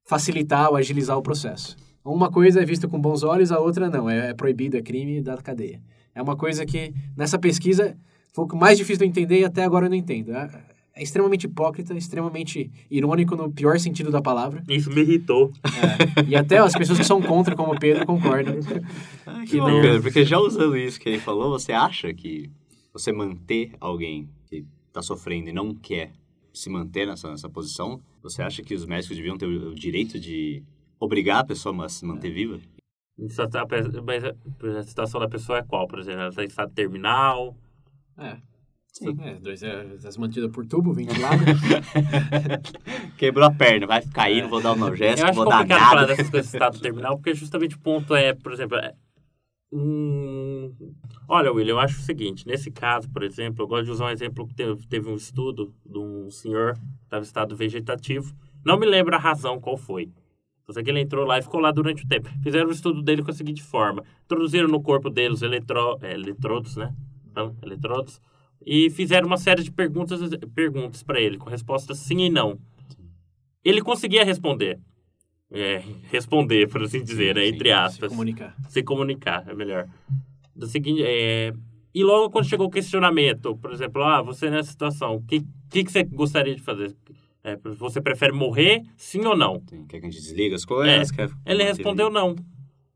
facilitar ou agilizar o processo. Uma coisa é vista com bons olhos, a outra não. É, é proibido, é crime da cadeia. É uma coisa que, nessa pesquisa, foi o que mais difícil de eu entender e até agora eu não entendo. É, é extremamente hipócrita, extremamente irônico no pior sentido da palavra. Isso me irritou. É, e até as pessoas que são contra, como o Pedro, concordam. Ah, Que que bom. Pedro, porque já usando isso que ele falou, você acha que você manter alguém que está sofrendo e não quer se manter nessa, nessa posição, você acha que os médicos deviam ter o o direito de obrigar a pessoa a se manter viva? Tá- Mas a situação da pessoa é qual, por exemplo? Ela está em estado terminal. É. Sim. É, dois, é, é mantida por tubo, ventilado. (laughs) Quebrou a perna, vai cair, não vou dar um Eu analgésico, acho vou dar complicado falar nada. dessas coisas estado terminal, porque justamente o ponto é, por exemplo, é, hum, olha, William, eu acho o seguinte, nesse caso, por exemplo, eu gosto de usar um exemplo que teve, teve um estudo de um senhor que estava em estado vegetativo, não me lembro a razão qual foi. Sei que ele entrou lá e ficou lá durante o tempo. Fizeram o estudo dele com a seguinte forma: introduziram no corpo dele os eletro, é, eletrodos, né? Então, eletrodos. E fizeram uma série de perguntas, perguntas para ele, com respostas sim e não. Ele conseguia responder. É, responder, por assim dizer, né? Entre Se aspas. comunicar. Se comunicar, é melhor. Do seguinte, é... E logo quando chegou o questionamento, por exemplo, ah, você nessa situação, o que, que, que você gostaria de fazer? É, você prefere morrer, sim ou não? Sim, Quer que a gente desliga as coisas? quer Ele respondeu não.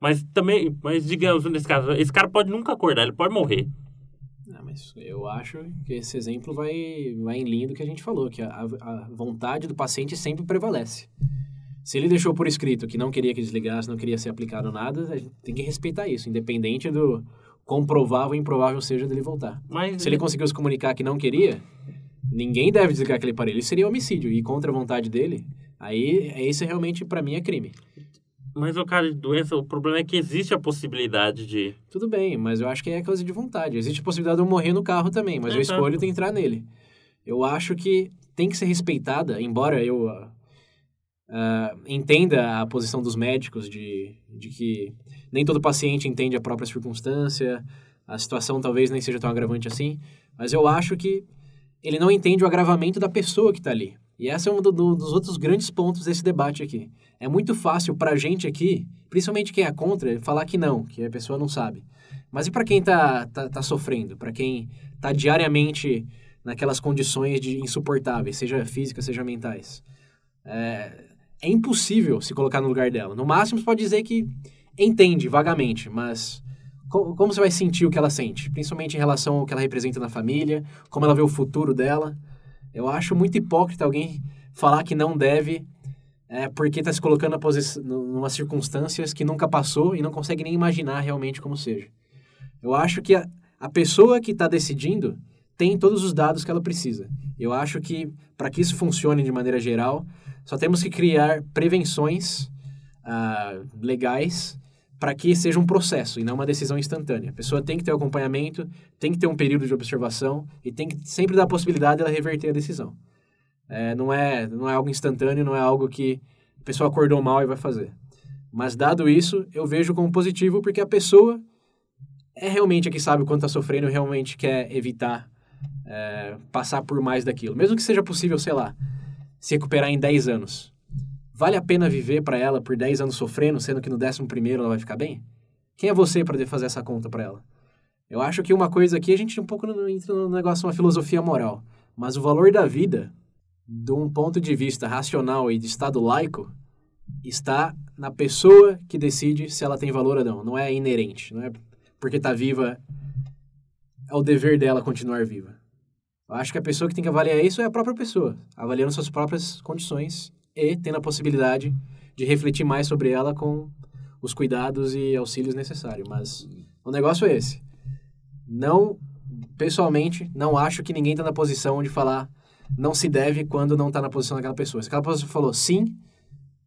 Mas também, mas digamos, nesse caso, esse cara pode nunca acordar, ele pode morrer. Ah, mas eu acho que esse exemplo vai, vai em linha do que a gente falou, que a, a vontade do paciente sempre prevalece. Se ele deixou por escrito que não queria que desligasse, não queria ser aplicado nada, a gente tem que respeitar isso, independente do quão provável ou improvável seja dele voltar. Mas Se ele conseguiu se comunicar que não queria, ninguém deve desligar aquele aparelho. Isso seria homicídio e contra a vontade dele. Aí, esse realmente, para mim, é crime. Mas o cara de doença, o problema é que existe a possibilidade de. Tudo bem, mas eu acho que é coisa de vontade. Existe a possibilidade de eu morrer no carro também, mas eu Exato. escolho de entrar nele. Eu acho que tem que ser respeitada, embora eu ah, ah, entenda a posição dos médicos de, de que nem todo paciente entende a própria circunstância, a situação talvez nem seja tão agravante assim, mas eu acho que ele não entende o agravamento da pessoa que está ali. E esse é um do, do, dos outros grandes pontos desse debate aqui. É muito fácil para a gente aqui, principalmente quem é contra, falar que não, que a pessoa não sabe. Mas e para quem está tá, tá sofrendo? Para quem está diariamente naquelas condições de insuportáveis, seja físicas, seja mentais? É, é impossível se colocar no lugar dela. No máximo, você pode dizer que entende vagamente, mas como, como você vai sentir o que ela sente? Principalmente em relação ao que ela representa na família, como ela vê o futuro dela. Eu acho muito hipócrita alguém falar que não deve é, porque está se colocando em circunstâncias que nunca passou e não consegue nem imaginar realmente como seja. Eu acho que a, a pessoa que está decidindo tem todos os dados que ela precisa. Eu acho que, para que isso funcione de maneira geral, só temos que criar prevenções uh, legais para que seja um processo e não uma decisão instantânea. A pessoa tem que ter acompanhamento, tem que ter um período de observação e tem que sempre dar a possibilidade dela reverter a decisão. É, não, é, não é algo instantâneo, não é algo que a pessoa acordou mal e vai fazer. Mas dado isso, eu vejo como positivo porque a pessoa é realmente a que sabe o quanto está sofrendo e realmente quer evitar é, passar por mais daquilo. Mesmo que seja possível, sei lá, se recuperar em 10 anos. Vale a pena viver para ela por 10 anos sofrendo, sendo que no 11 primeiro ela vai ficar bem? Quem é você para fazer essa conta para ela? Eu acho que uma coisa aqui, a gente um pouco entra no negócio, uma filosofia moral. Mas o valor da vida, de um ponto de vista racional e de Estado laico, está na pessoa que decide se ela tem valor ou não. Não é inerente. Não é porque está viva, é o dever dela continuar viva. Eu acho que a pessoa que tem que avaliar isso é a própria pessoa, avaliando suas próprias condições e tendo a possibilidade de refletir mais sobre ela com os cuidados e auxílios necessários. Mas o negócio é esse. Não, pessoalmente, não acho que ninguém está na posição de falar não se deve quando não está na posição daquela pessoa. Se aquela pessoa falou sim,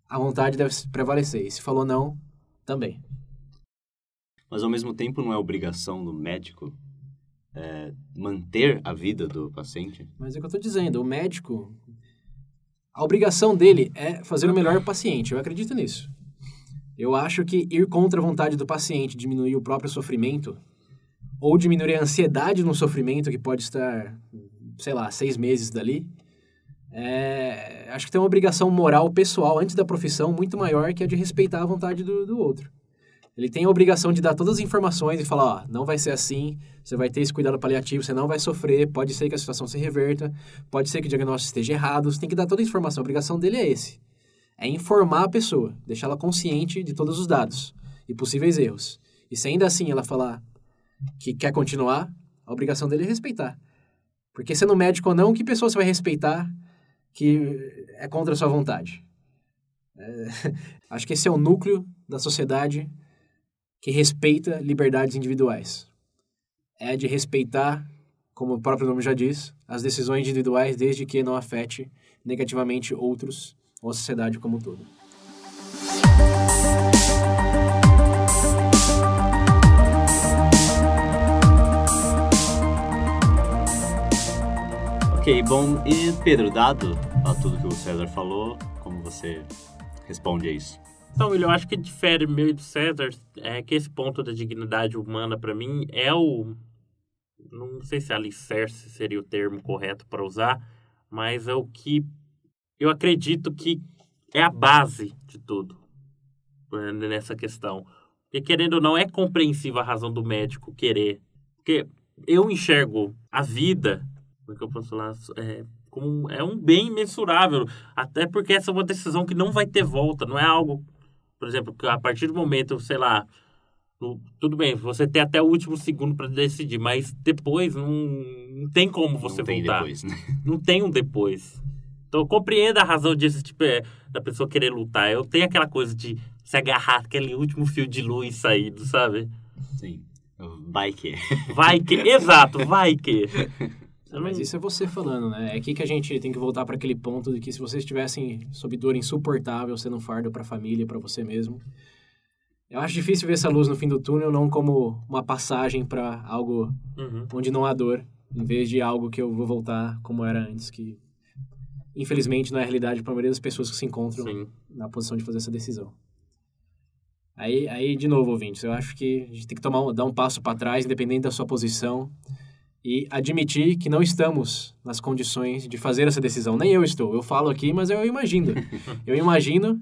a vontade deve prevalecer. E se falou não, também. Mas ao mesmo tempo não é obrigação do médico é, manter a vida do paciente? Mas é o que eu estou dizendo. O médico a obrigação dele é fazer o melhor paciente. Eu acredito nisso. Eu acho que ir contra a vontade do paciente, diminuir o próprio sofrimento, ou diminuir a ansiedade no sofrimento que pode estar, sei lá, seis meses dali, é, acho que tem uma obrigação moral pessoal antes da profissão muito maior que a de respeitar a vontade do, do outro. Ele tem a obrigação de dar todas as informações e falar, ó, não vai ser assim, você vai ter esse cuidado paliativo, você não vai sofrer, pode ser que a situação se reverta, pode ser que o diagnóstico esteja errado, você tem que dar toda a informação. A obrigação dele é esse. É informar a pessoa, deixá-la consciente de todos os dados e possíveis erros. E se ainda assim ela falar que quer continuar, a obrigação dele é respeitar. Porque sendo médico ou não, que pessoa você vai respeitar que é contra a sua vontade? É, (laughs) acho que esse é o núcleo da sociedade que respeita liberdades individuais. É de respeitar, como o próprio nome já diz, as decisões individuais desde que não afete negativamente outros ou a sociedade como um todo. Ok, bom. E Pedro, dado a tudo que o César falou, como você responde a isso? Então, eu acho que difere meio do César é que esse ponto da dignidade humana, para mim, é o. Não sei se alicerce seria o termo correto para usar, mas é o que eu acredito que é a base de tudo né, nessa questão. Porque, querendo ou não, é compreensível a razão do médico querer. Porque eu enxergo a vida, como é que eu posso falar? É, como é um bem mensurável. Até porque essa é uma decisão que não vai ter volta, não é algo por exemplo, a partir do momento, sei lá, no, tudo bem, você tem até o último segundo para decidir, mas depois não, não tem como você não tem voltar. Depois, né? (laughs) Não tem um depois. Então, eu compreendo a razão disso, tipo, é, da pessoa querer lutar. Eu tenho aquela coisa de se agarrar aquele último fio de luz saído, sabe? Sim. Vai que. Vai que, exato, vai que. (laughs) Mas isso é você falando, né? É aqui que a gente tem que voltar para aquele ponto de que se vocês estivessem sob dor insuportável, sendo um fardo para a família, para você mesmo, eu acho difícil ver essa luz no fim do túnel não como uma passagem para algo uhum. onde não há dor, em vez de algo que eu vou voltar como era antes, que infelizmente não é a realidade para a maioria das pessoas que se encontram Sim. na posição de fazer essa decisão. Aí, aí de novo, ouvintes, eu acho que a gente tem que tomar, dar um passo para trás, independente da sua posição e admitir que não estamos nas condições de fazer essa decisão. Nem eu estou. Eu falo aqui, mas eu imagino. (laughs) eu imagino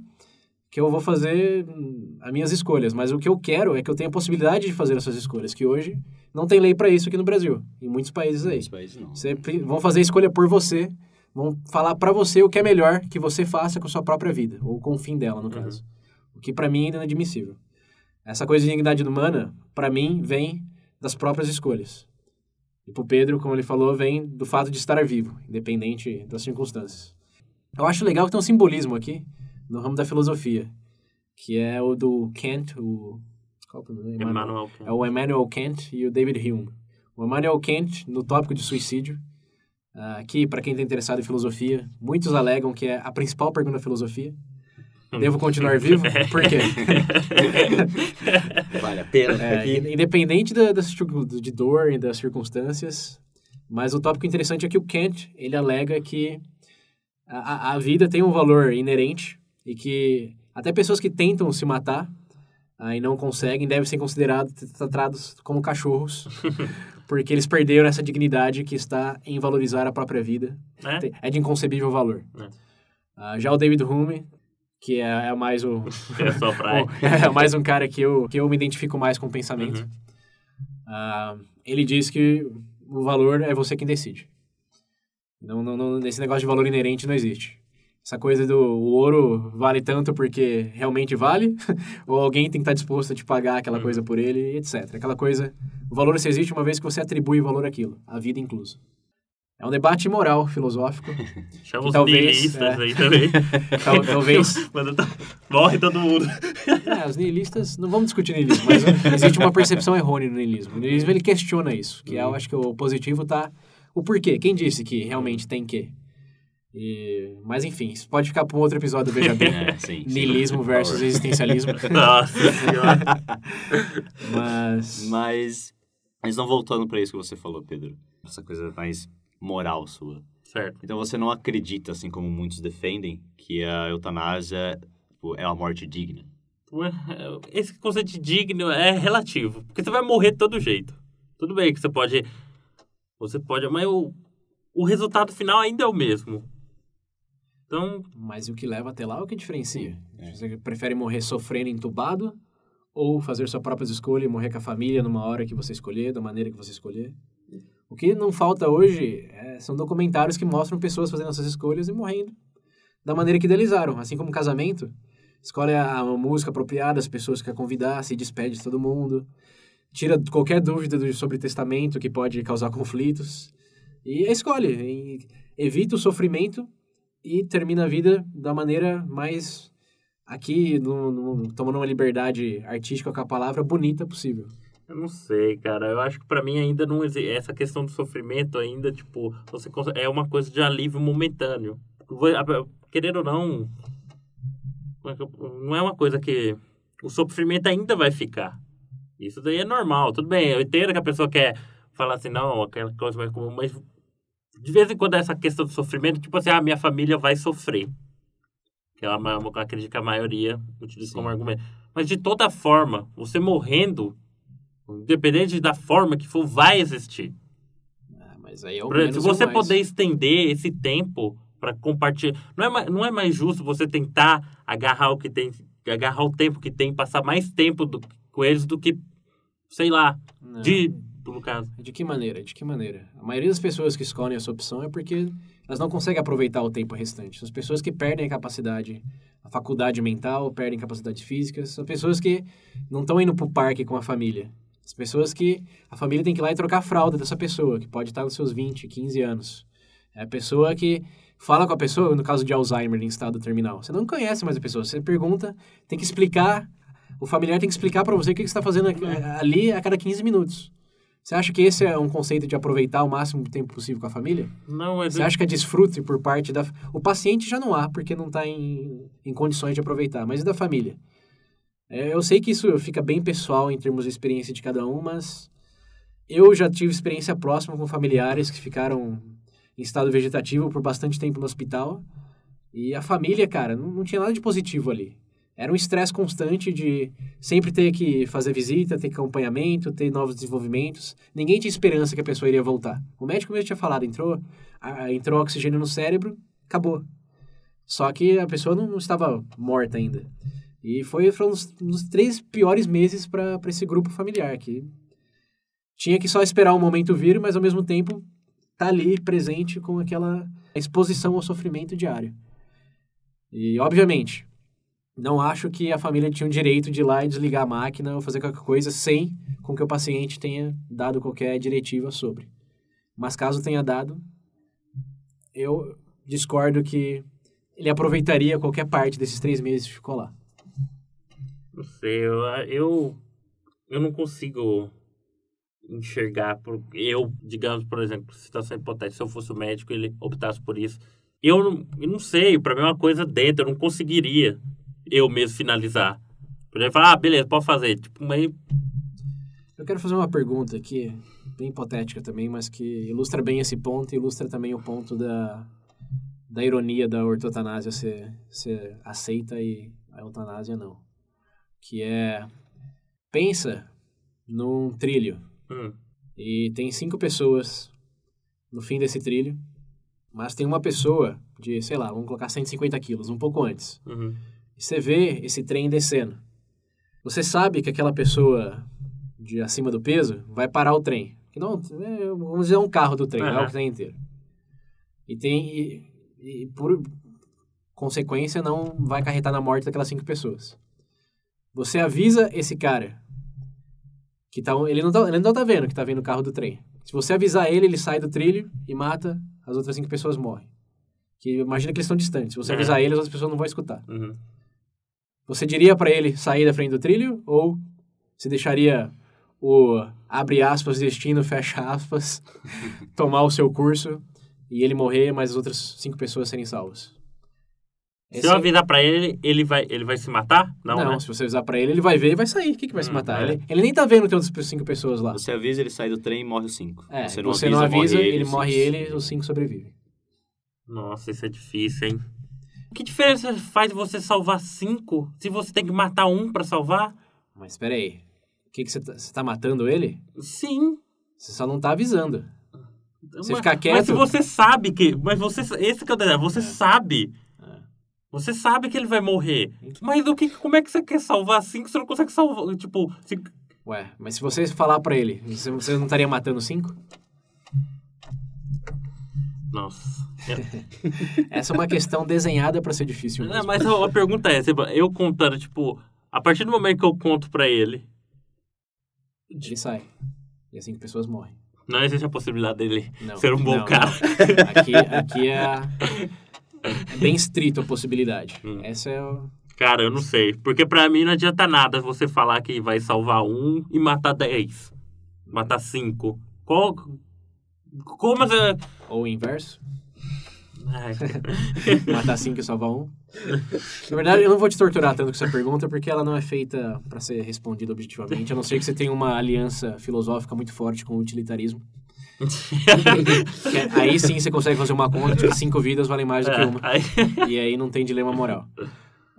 que eu vou fazer hum, as minhas escolhas, mas o que eu quero é que eu tenha a possibilidade de fazer essas escolhas, que hoje não tem lei para isso aqui no Brasil, em muitos países aí. Muitos países não. Você, vão fazer a escolha por você, vão falar para você o que é melhor que você faça com a sua própria vida, ou com o fim dela, no caso. O que para mim ainda é inadmissível. Essa coisa de dignidade humana, para mim, vem das próprias escolhas. E pro Pedro, como ele falou, vem do fato de estar vivo, independente das circunstâncias. Eu acho legal que tem um simbolismo aqui, no ramo da filosofia, que é o do Kant, o... Qual é o nome? Emmanuel Kant. É o Emmanuel Kant e o David Hume. O Emmanuel Kant, no tópico de suicídio, uh, que, para quem está interessado em filosofia, muitos alegam que é a principal pergunta da filosofia. Devo continuar vivo? (laughs) Por quê? (laughs) vale a pena. É, independente da, da, de dor e das circunstâncias, mas o tópico interessante é que o Kant, ele alega que a, a vida tem um valor inerente e que até pessoas que tentam se matar ah, e não conseguem devem ser considerados, tratados como cachorros, (laughs) porque eles perderam essa dignidade que está em valorizar a própria vida. É, é de inconcebível valor. É. Ah, já o David Hume, que é, é mais o, (laughs) é, (laughs) (laughs) é mais um cara que eu, que eu me identifico mais com o pensamento. Uhum. Ah, ele diz que o valor é você quem decide. Não, não, não, esse negócio de valor inerente não existe. Essa coisa do o ouro vale tanto porque realmente vale, ou alguém tem que estar disposto a te pagar aquela coisa por ele, etc. Aquela coisa, o valor só existe uma vez que você atribui valor àquilo, a vida incluso. É um debate moral, filosófico. (laughs) Chama os talvez, é, aí também. (laughs) tal, talvez. (laughs) Tá, morre todo mundo. É, os nihilistas, não vamos discutir nihilismo, mas existe uma percepção errônea no nihilismo. O nihilismo ele questiona isso, que eu acho que o positivo está o porquê. Quem disse que realmente tem que? E, mas enfim, isso pode ficar para um outro episódio do BJB. É, sim, sim, versus existencialismo. Nossa senhora. mas... Mas, mas não voltando para isso que você falou, Pedro. Essa coisa mais moral sua. Certo. Então você não acredita, assim como muitos defendem, que a eutanásia tipo, é uma morte digna? Esse conceito de digno é relativo. Porque você vai morrer de todo jeito. Tudo bem que você pode você pode, mas o, o resultado final ainda é o mesmo. Então. Mas o que leva até lá é o que diferencia. É. Você prefere morrer sofrendo entubado ou fazer suas próprias escolhas e morrer com a família numa hora que você escolher, da maneira que você escolher? O que não falta hoje é, são documentários que mostram pessoas fazendo essas escolhas e morrendo da maneira que idealizaram. Assim como casamento, escolhe a, a música apropriada, as pessoas que quer convidar, se despede de todo mundo tira qualquer dúvida sobre testamento que pode causar conflitos e escolhe, evita o sofrimento e termina a vida da maneira mais aqui no, no, tomando uma liberdade artística com a palavra bonita possível. Eu não sei, cara. Eu acho que para mim ainda não essa questão do sofrimento ainda tipo você é uma coisa de alívio momentâneo. Querendo ou não, não é uma coisa que o sofrimento ainda vai ficar. Isso daí é normal, tudo bem. Eu entendo que a pessoa quer falar assim, não, aquela coisa mais comum, mas de vez em quando essa questão do sofrimento, tipo assim, a ah, minha família vai sofrer. Que ela acredito que a maioria utiliza Sim. como argumento. Mas de toda forma, você morrendo, independente da forma que for, vai existir. Ah, mas aí é o Se você poder estender esse tempo para compartilhar. Não é, mais, não é mais justo você tentar agarrar o que tem, agarrar o tempo que tem, passar mais tempo do, com eles do que, sei lá, Não. de, no caso. De que maneira? De que maneira? A maioria das pessoas que escolhem essa opção é porque elas não conseguem aproveitar o tempo restante. São as pessoas que perdem a capacidade, a faculdade mental, perdem capacidade física. São pessoas que não estão indo para o parque com a família. As pessoas que a família tem que ir lá e trocar a fralda dessa pessoa, que pode estar nos seus 20, 15 anos. É a pessoa que fala com a pessoa, no caso de Alzheimer em estado terminal. Você não conhece mais a pessoa. Você pergunta, tem que explicar o familiar tem que explicar para você o que, você está fazendo ali a cada 15 minutos. Você acha que esse é um conceito de aproveitar o máximo tempo possível com a família? Não, é... Você acha que é desfrute por parte da... O paciente já não há, porque não está em, em condições de aproveitar. Mas e da família? É, eu sei que isso fica bem pessoal em termos de experiência de cada um, mas eu já tive experiência próxima com familiares que ficaram em estado vegetativo por bastante tempo no hospital. E a família, cara, não, não tinha nada de positivo ali. Era um estresse constante de sempre ter que fazer visita, ter acompanhamento, ter novos desenvolvimentos. Ninguém tinha esperança que a pessoa iria voltar. O médico mesmo tinha falado, entrou, entrou oxigênio no cérebro, acabou. Só que a pessoa não, não estava morta ainda. E foi, foram dos três piores meses para esse grupo familiar, que tinha que só esperar o momento vir, mas ao mesmo tempo tá ali presente com aquela exposição ao sofrimento diário. E, obviamente, não acho que a família tinha o direito de ir lá e desligar a máquina ou fazer qualquer coisa sem com que o paciente tenha dado qualquer diretiva sobre. Mas caso tenha dado, eu discordo que ele aproveitaria qualquer parte desses três meses que ficou lá. Não sei, eu, eu, eu não consigo enxergar. Por, eu, digamos, por exemplo, situação hipotética, se eu fosse o médico ele optasse por isso. Eu não, eu não sei, para mim é uma coisa dentro, eu não conseguiria eu mesmo finalizar. Exemplo, falar, ah, beleza, pode fazer. Tipo, meio. Eu quero fazer uma pergunta aqui, bem hipotética também, mas que ilustra bem esse ponto e ilustra também o ponto da, da ironia da ortotanásia ser, ser aceita e a eutanásia não. Que é, pensa num trilho Hum. e tem cinco pessoas no fim desse trilho, mas tem uma pessoa de, sei lá, vamos colocar 150 quilos, um pouco antes. Uhum. E você vê esse trem descendo. Você sabe que aquela pessoa de acima do peso vai parar o trem. Que não, é, vamos dizer, é um carro do trem, não é o trem inteiro. E tem. E, e por consequência, não vai acarretar na morte daquelas cinco pessoas. Você avisa esse cara que tá, ele, não tá, ele não tá vendo que tá vendo o carro do trem. Se você avisar ele, ele sai do trilho e mata, as outras cinco pessoas morrem. Que imagina que eles estão distantes. Se você É. avisar ele, as outras pessoas não vão escutar. Uhum. Você diria para ele sair da frente do trilho ou você deixaria o abre aspas destino fecha aspas (laughs) tomar o seu curso e ele morrer, mas as outras cinco pessoas serem salvas? Se Esse- eu avisar pra ele, ele vai, ele vai se matar? Não, não, né? se você avisar para ele, ele vai ver e vai sair. O que, que vai se Hum, matar? é. Ele, ele nem tá vendo que tem outras cinco pessoas lá. Você avisa, ele sai do trem e morre os cinco. É, você você não avisa, morre ele, morre ele, os cinco sobrevivem. Nossa, isso é difícil, hein? Que diferença faz você salvar cinco se você tem que matar um pra salvar? Mas espera aí. O que, que você, tá, você tá matando ele? Sim. Você só não tá avisando. Você mas, ficar quieto- Mas se você sabe que... Mas você... Esse que é o detalhe. Você sabe. Você sabe que ele vai morrer. Mas o que, como é que você quer salvar cinco se você não consegue salvar? Tipo, se- Ué, mas se você falar para ele, você, você não estaria matando cinco? Nossa. (laughs) Essa é uma questão desenhada para ser difícil. Não, mas a, a pergunta é, tipo, eu contando, tipo, a partir do momento que eu conto pra ele, Ele sai. E as cinco pessoas morrem. não existe a possibilidade dele Não, ser um bom não, cara. não. Aqui, aqui é, (laughs) é bem estrito a possibilidade. Hum. Essa é o... Cara, eu não sei. Porque pra mim não adianta nada você falar que vai salvar um e matar dez. Matar cinco. Qual... Como... é- ou o inverso. Ai, (laughs) Matar cinco e salvar um. Na verdade, eu não vou te torturar tanto com essa pergunta, porque ela não é feita para ser respondida objetivamente, a não ser que você tenha uma aliança filosófica muito forte com o utilitarismo. É- (laughs) aí sim você consegue fazer uma conta de que cinco vidas valem mais do que é, uma. E aí não tem dilema moral.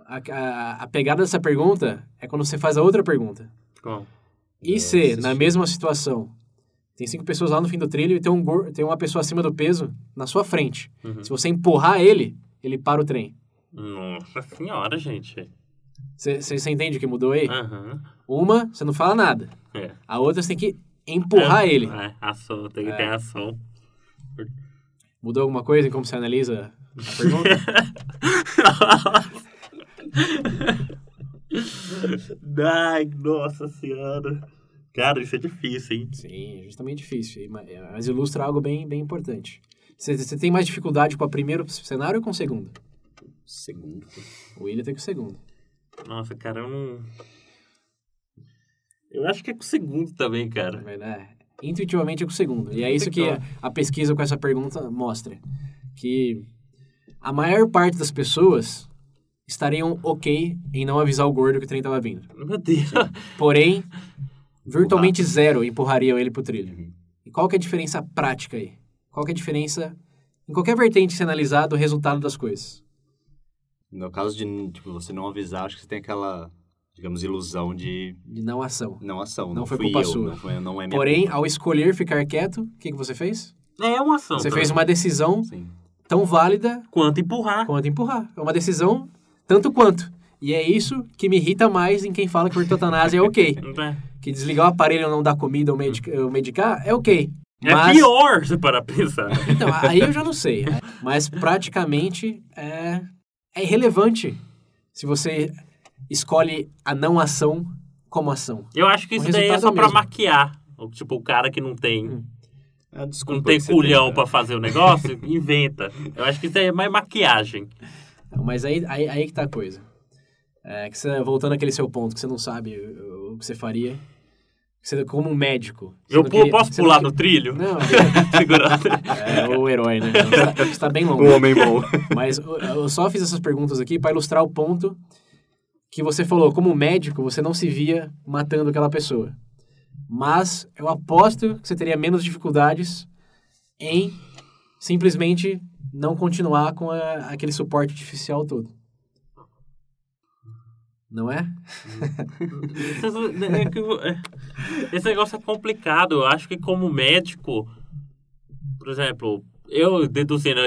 A, a, a pegada dessa pergunta é quando você faz a outra pergunta. Bom, E É, se, na mesma situação, tem cinco pessoas lá no fim do trilho e tem, um, tem uma pessoa acima do peso na sua frente. Uhum. Se você empurrar ele, ele para o trem. Nossa senhora, gente. Você entende o que mudou aí? Aham. Uma, você não fala nada. É. A outra, você tem que empurrar É, ele. É, ação, tem que É. ter ação. Mudou alguma coisa em como você analisa a pergunta? (laughs) Ai, nossa senhora. Cara, isso é difícil, hein? Sim, é justamente difícil. é, Mas ilustra algo bem, bem importante. Você, você tem mais dificuldade com o primeiro cenário ou com o segundo? Segundo. O William tem com o segundo. Nossa, cara, eu não. Eu acho que é com o segundo também, cara. É, intuitivamente é com o segundo. E é isso que a, a pesquisa com essa pergunta mostra. Que a maior parte das pessoas estariam ok em não avisar o gordo que o trem estava vindo. Meu Deus. Porém, virtualmente zero empurrariam ele pro trilho. E qual que é a diferença prática aí? Qual que é a diferença, em qualquer vertente se analisar, do resultado das coisas? No caso de tipo, você não avisar, acho que você tem aquela, digamos, ilusão de De não ação. não ação. Não Não, foi culpa eu, sua. Não, foi, não é minha Porém, culpa. ao escolher ficar quieto, o que, que você fez? É uma ação. Você também. fez uma decisão Sim. tão válida Quanto empurrar. quanto empurrar. É uma decisão tanto quanto. E é isso que me irrita mais em quem fala que ortotanásia é ok. (laughs) É, Que desligar o aparelho ou não dar comida ou medica- ou medicar é ok. é Mas- pior, se para pensar. Então, aí eu já não sei. Mas praticamente é, é irrelevante se você escolhe a não ação como ação. Eu acho que O isso daí é só é o pra mesmo. maquiar. O- Tipo, o cara que não tem, Hum. É a desculpa não tem culhão né? fazer o negócio, (laughs) inventa. Eu acho que isso é mais maquiagem. Mas aí, aí, aí que tá a coisa. É, que você, voltando àquele seu ponto, que você não sabe o, o que você faria. que Você, como um médico. Eu queria- posso pular no trilho? Não, (laughs) Segurando. é o herói, né? Então, Você tá, você tá bem longe. (laughs) Um homem bom. Mas eu- eu só fiz essas perguntas aqui para ilustrar o ponto que você falou. Como médico, você não se via matando aquela pessoa. Mas eu aposto que você teria menos dificuldades em simplesmente não continuar com a- aquele suporte artificial todo. Não é? (laughs) É eu- é- Esse negócio é complicado. Eu acho que como médico, por exemplo, eu deduzindo,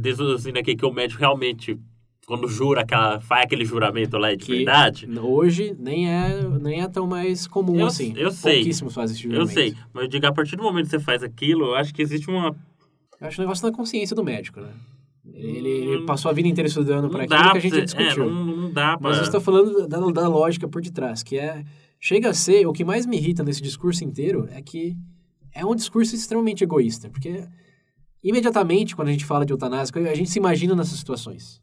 deduzindo aqui que o médico realmente, quando jura, aquela, faz aquele juramento lá de Que verdade, Hoje nem é, nem é tão mais comum Eu- assim. eu sei. Pouquíssimos fazem esse eu juramento. sei. Mas eu digo, a partir do momento que você faz aquilo, eu acho que existe uma... Eu acho um negócio da consciência do médico, né? Ele, ele Hum, passou a vida inteira estudando para aquilo que a gente você- é, discutiu. não, não dá pra... Mas eu estou falando da, da lógica por detrás, que é... Chega a ser... O que mais me irrita nesse discurso inteiro é que é um discurso extremamente egoísta. Porque, imediatamente, quando a gente fala de eutanásia, a gente se imagina nessas situações.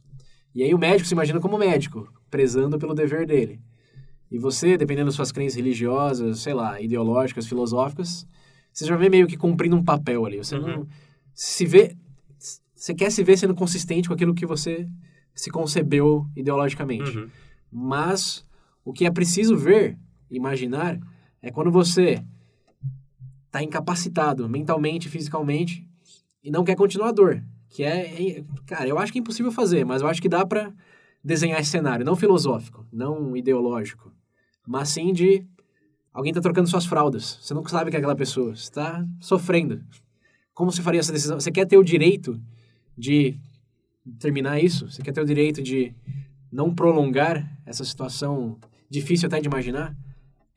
E aí o médico se imagina como médico, prezando pelo dever dele. E você, dependendo das suas crenças religiosas, sei lá, ideológicas, filosóficas, você já vê meio que cumprindo um papel ali. Você não Uhum. se vê... Você quer se ver sendo consistente com aquilo que você se concebeu ideologicamente. Uhum. Mas o que é preciso ver, imaginar, é quando você está incapacitado mentalmente, fisicamente e não quer continuar a dor. Que é, é- cara, eu acho que é impossível fazer, mas eu acho que dá para desenhar esse cenário, não filosófico, não ideológico, mas sim de alguém tá trocando suas fraldas. Você não sabe que é aquela pessoa, você está sofrendo. Como você faria essa decisão? Você quer ter o direito de terminar isso? Você quer ter o direito de não prolongar essa situação difícil até de imaginar?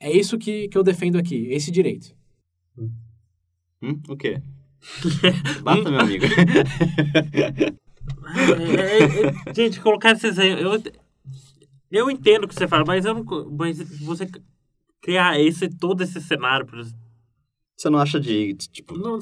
É isso que, que eu defendo aqui, esse direito. Hum? O quê? (laughs) Bata, meu amigo. É, (laughs) é, é, gente, colocar esse exemplo. Eu, eu entendo o que você fala, mas eu não. Mas você criar esse, todo esse cenário. exemplo, Você não acha de, tipo, Não,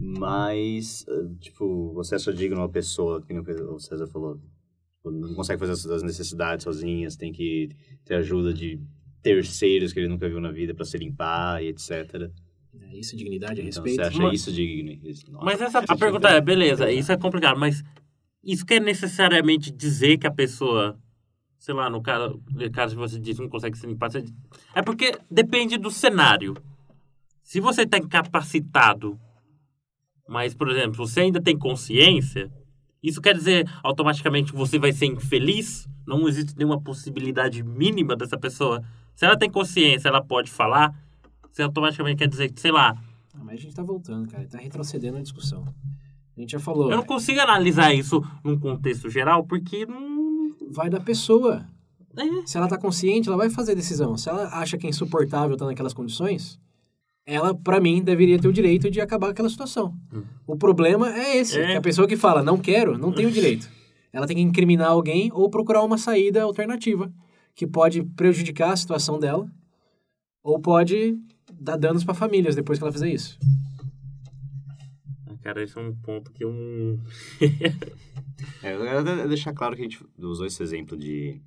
mas, tipo, você acha digno uma pessoa, que nem o César falou, tipo, não consegue fazer as suas necessidades sozinhas, tem que ter ajuda de terceiros que ele nunca viu na vida pra se limpar e etc. É isso, dignidade, Então, respeito. você acha Mas- isso digno? Nossa, mas essa, a isso pergunta é: é beleza, isso é complicado, mas isso quer necessariamente dizer que a pessoa. Sei lá, no caso, no caso que você disse, não consegue se limpar. É porque depende do cenário. Se você está incapacitado, mas, por exemplo, você ainda tem consciência, isso quer dizer automaticamente que você vai ser infeliz? Não existe nenhuma possibilidade mínima dessa pessoa. Se ela tem consciência, ela pode falar, você automaticamente quer dizer que, sei lá, Ah, mas a gente tá voltando, cara, tá retrocedendo a discussão. A gente já falou, eu não consigo analisar isso num contexto geral, porque não. vai da pessoa. É. Se ela tá consciente, ela vai fazer a decisão. Se ela acha que é insuportável estar naquelas condições, ela, pra mim, deveria ter o direito de acabar aquela situação. Hum. O problema é esse, É. a pessoa que fala, não quero, não tem o direito. Ela tem que incriminar alguém ou procurar uma saída alternativa, que pode prejudicar a situação dela, ou pode dar danos pra famílias depois que ela fizer isso. Cara, esse é um ponto que eu não. (laughs) É, eu quero de- deixar claro que a gente usou esse exemplo de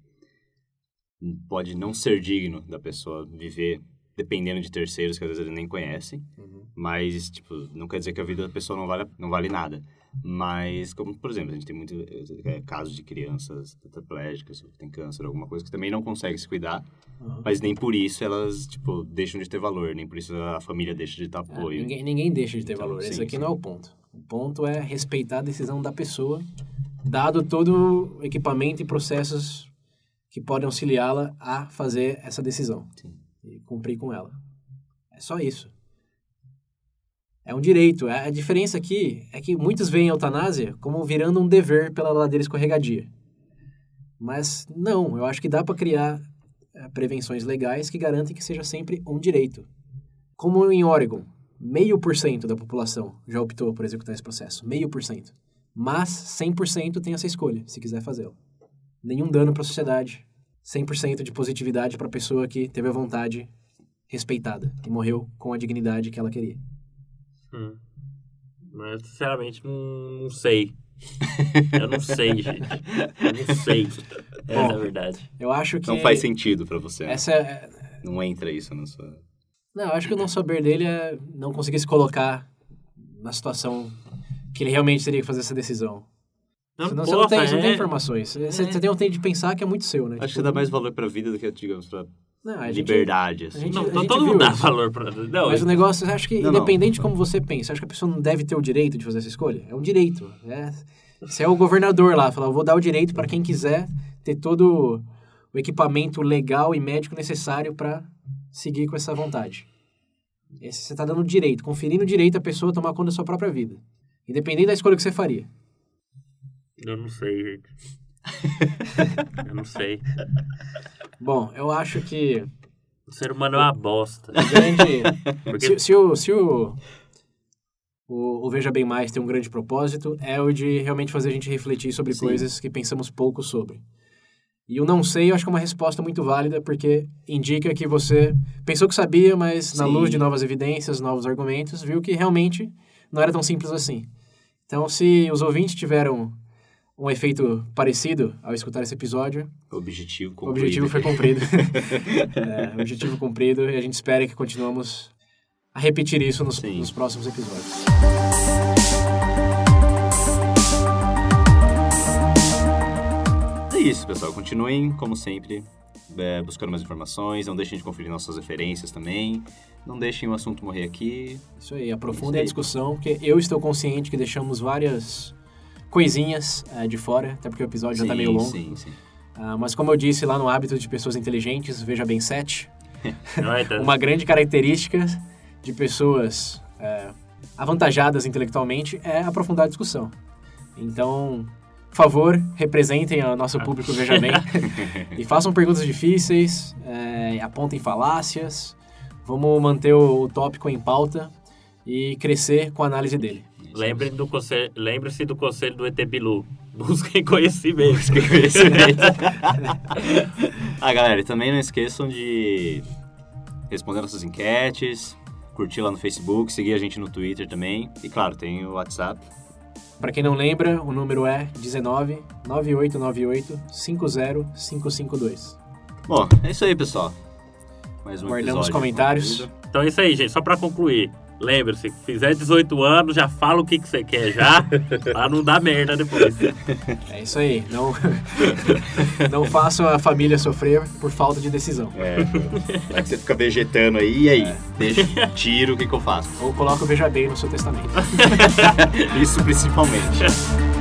pode não ser digno da pessoa viver dependendo de terceiros que às vezes ele nem conhece, mas tipo não quer dizer que a vida da pessoa não vale não vale nada. Mas como por exemplo a gente tem muito é, casos de crianças tetraplégicas, que tem câncer, alguma coisa que também não consegue se cuidar, Uhum. mas nem por isso elas tipo deixam de ter valor, nem por isso a família deixa de dar É, apoio. ninguém, ninguém deixa de ter Então, valor. Esse sim, aqui sim. não é o ponto. O ponto é respeitar a decisão da pessoa dado todo o equipamento e processos que podem auxiliá-la a fazer essa decisão Sim. e cumprir com ela. É só isso. É um direito. A diferença aqui é que muitos veem a eutanásia como virando um dever pela ladeira escorregadia. Mas não, eu acho que dá para criar eh, prevenções legais que garantem que seja sempre um direito. Como em Oregon, meio por cento da população já optou por executar esse processo, meio por cento. Mas 100% tem essa escolha, se quiser fazê-lo. Nenhum dano para a sociedade, 100% de positividade para a pessoa que teve a vontade respeitada e morreu com a dignidade que ela queria. Hum. Mas, sinceramente, não, não sei. Eu não sei, gente. Eu não sei. (laughs) É a Bom, verdade. Eu acho que Não faz sentido pra você. né? essa é, Não entra isso na sua... Não, eu acho que o não saber dele é não conseguir se colocar na situação que ele realmente teria que fazer essa decisão. Não, Senão você não tem, porra, você não tem é- informações. Você, é. você tem um tempo de pensar que é muito seu, né? Acho que Tipo, você dá mais valor pra vida do que, digamos, pra não, a gente- liberdade, a assim. gente- Não, gente todo mundo dá valor pra. Não, Mas o negócio, eu acho que Não, não. independente de como você pensa, você acha que a pessoa não deve ter o direito de fazer essa escolha? É um direito. É, você é o governador lá, fala, eu vou dar o direito para quem quiser ter todo o equipamento legal e médico necessário para seguir com essa vontade. Esse, você está dando direito, conferindo o direito à pessoa a tomar conta da sua própria vida. Independente da escolha que você faria. Eu não sei, gente. (laughs) eu não sei. Bom, eu acho que O ser humano é uma bosta. o grande... (laughs) Porque se, se o, se o, o, o Veja Bem Mais tem um grande propósito, é o de realmente fazer a gente refletir sobre Sim. coisas que pensamos pouco sobre. E o não sei, eu acho que é uma resposta muito válida, porque indica que você pensou que sabia, mas na Sim. luz de novas evidências, novos argumentos, viu que realmente não era tão simples assim. Então, se os ouvintes tiveram um efeito parecido ao escutar esse episódio, Objetivo o concluído. objetivo foi cumprido. (laughs) é, objetivo cumprido e a gente espera que continuamos a repetir isso nos, nos próximos episódios. É isso, pessoal. Continuem, como sempre, é, buscando mais informações. Não deixem de conferir nossas referências também. Não deixem o assunto morrer aqui. Isso aí, aprofundem Isso a discussão, porque eu estou consciente que deixamos várias coisinhas é, de fora, até porque o episódio já está meio longo. Sim, sim. Ah, mas como eu disse lá no Hábito de Pessoas Inteligentes, veja bem 7, Vai, tá- uma grande característica de pessoas é, avantajadas intelectualmente é aprofundar a discussão. Então, por favor, representem o nosso público Veja Bem (laughs) e façam perguntas difíceis, é, apontem falácias, vamos manter o, o tópico em pauta e crescer com a análise dele. Lembre do conselho, lembre-se do conselho do ET Bilu. (laughs) Busquem conhecimento. Busquem conhecimento. (laughs) ah, galera, e também não esqueçam de responder nossas enquetes, curtir lá no Facebook, seguir a gente no Twitter também. E claro, tem o WhatsApp. Para quem não lembra, o número é 19 9898 50552. Bom, é isso aí, pessoal. Mais um Guardamos episódio comentários. Então é isso aí, gente. Só pra concluir. Lembre-se, fizer 18 anos, já fala o que, que você quer já, (laughs) pra não dar merda depois. É isso aí. Não, (laughs) não façam a família sofrer por falta de decisão. É, vai que você fica vegetando aí, e aí? Deixa, tiro, o que, que eu faço? Ou coloca o Veja Bem no seu testamento. (laughs) Isso principalmente.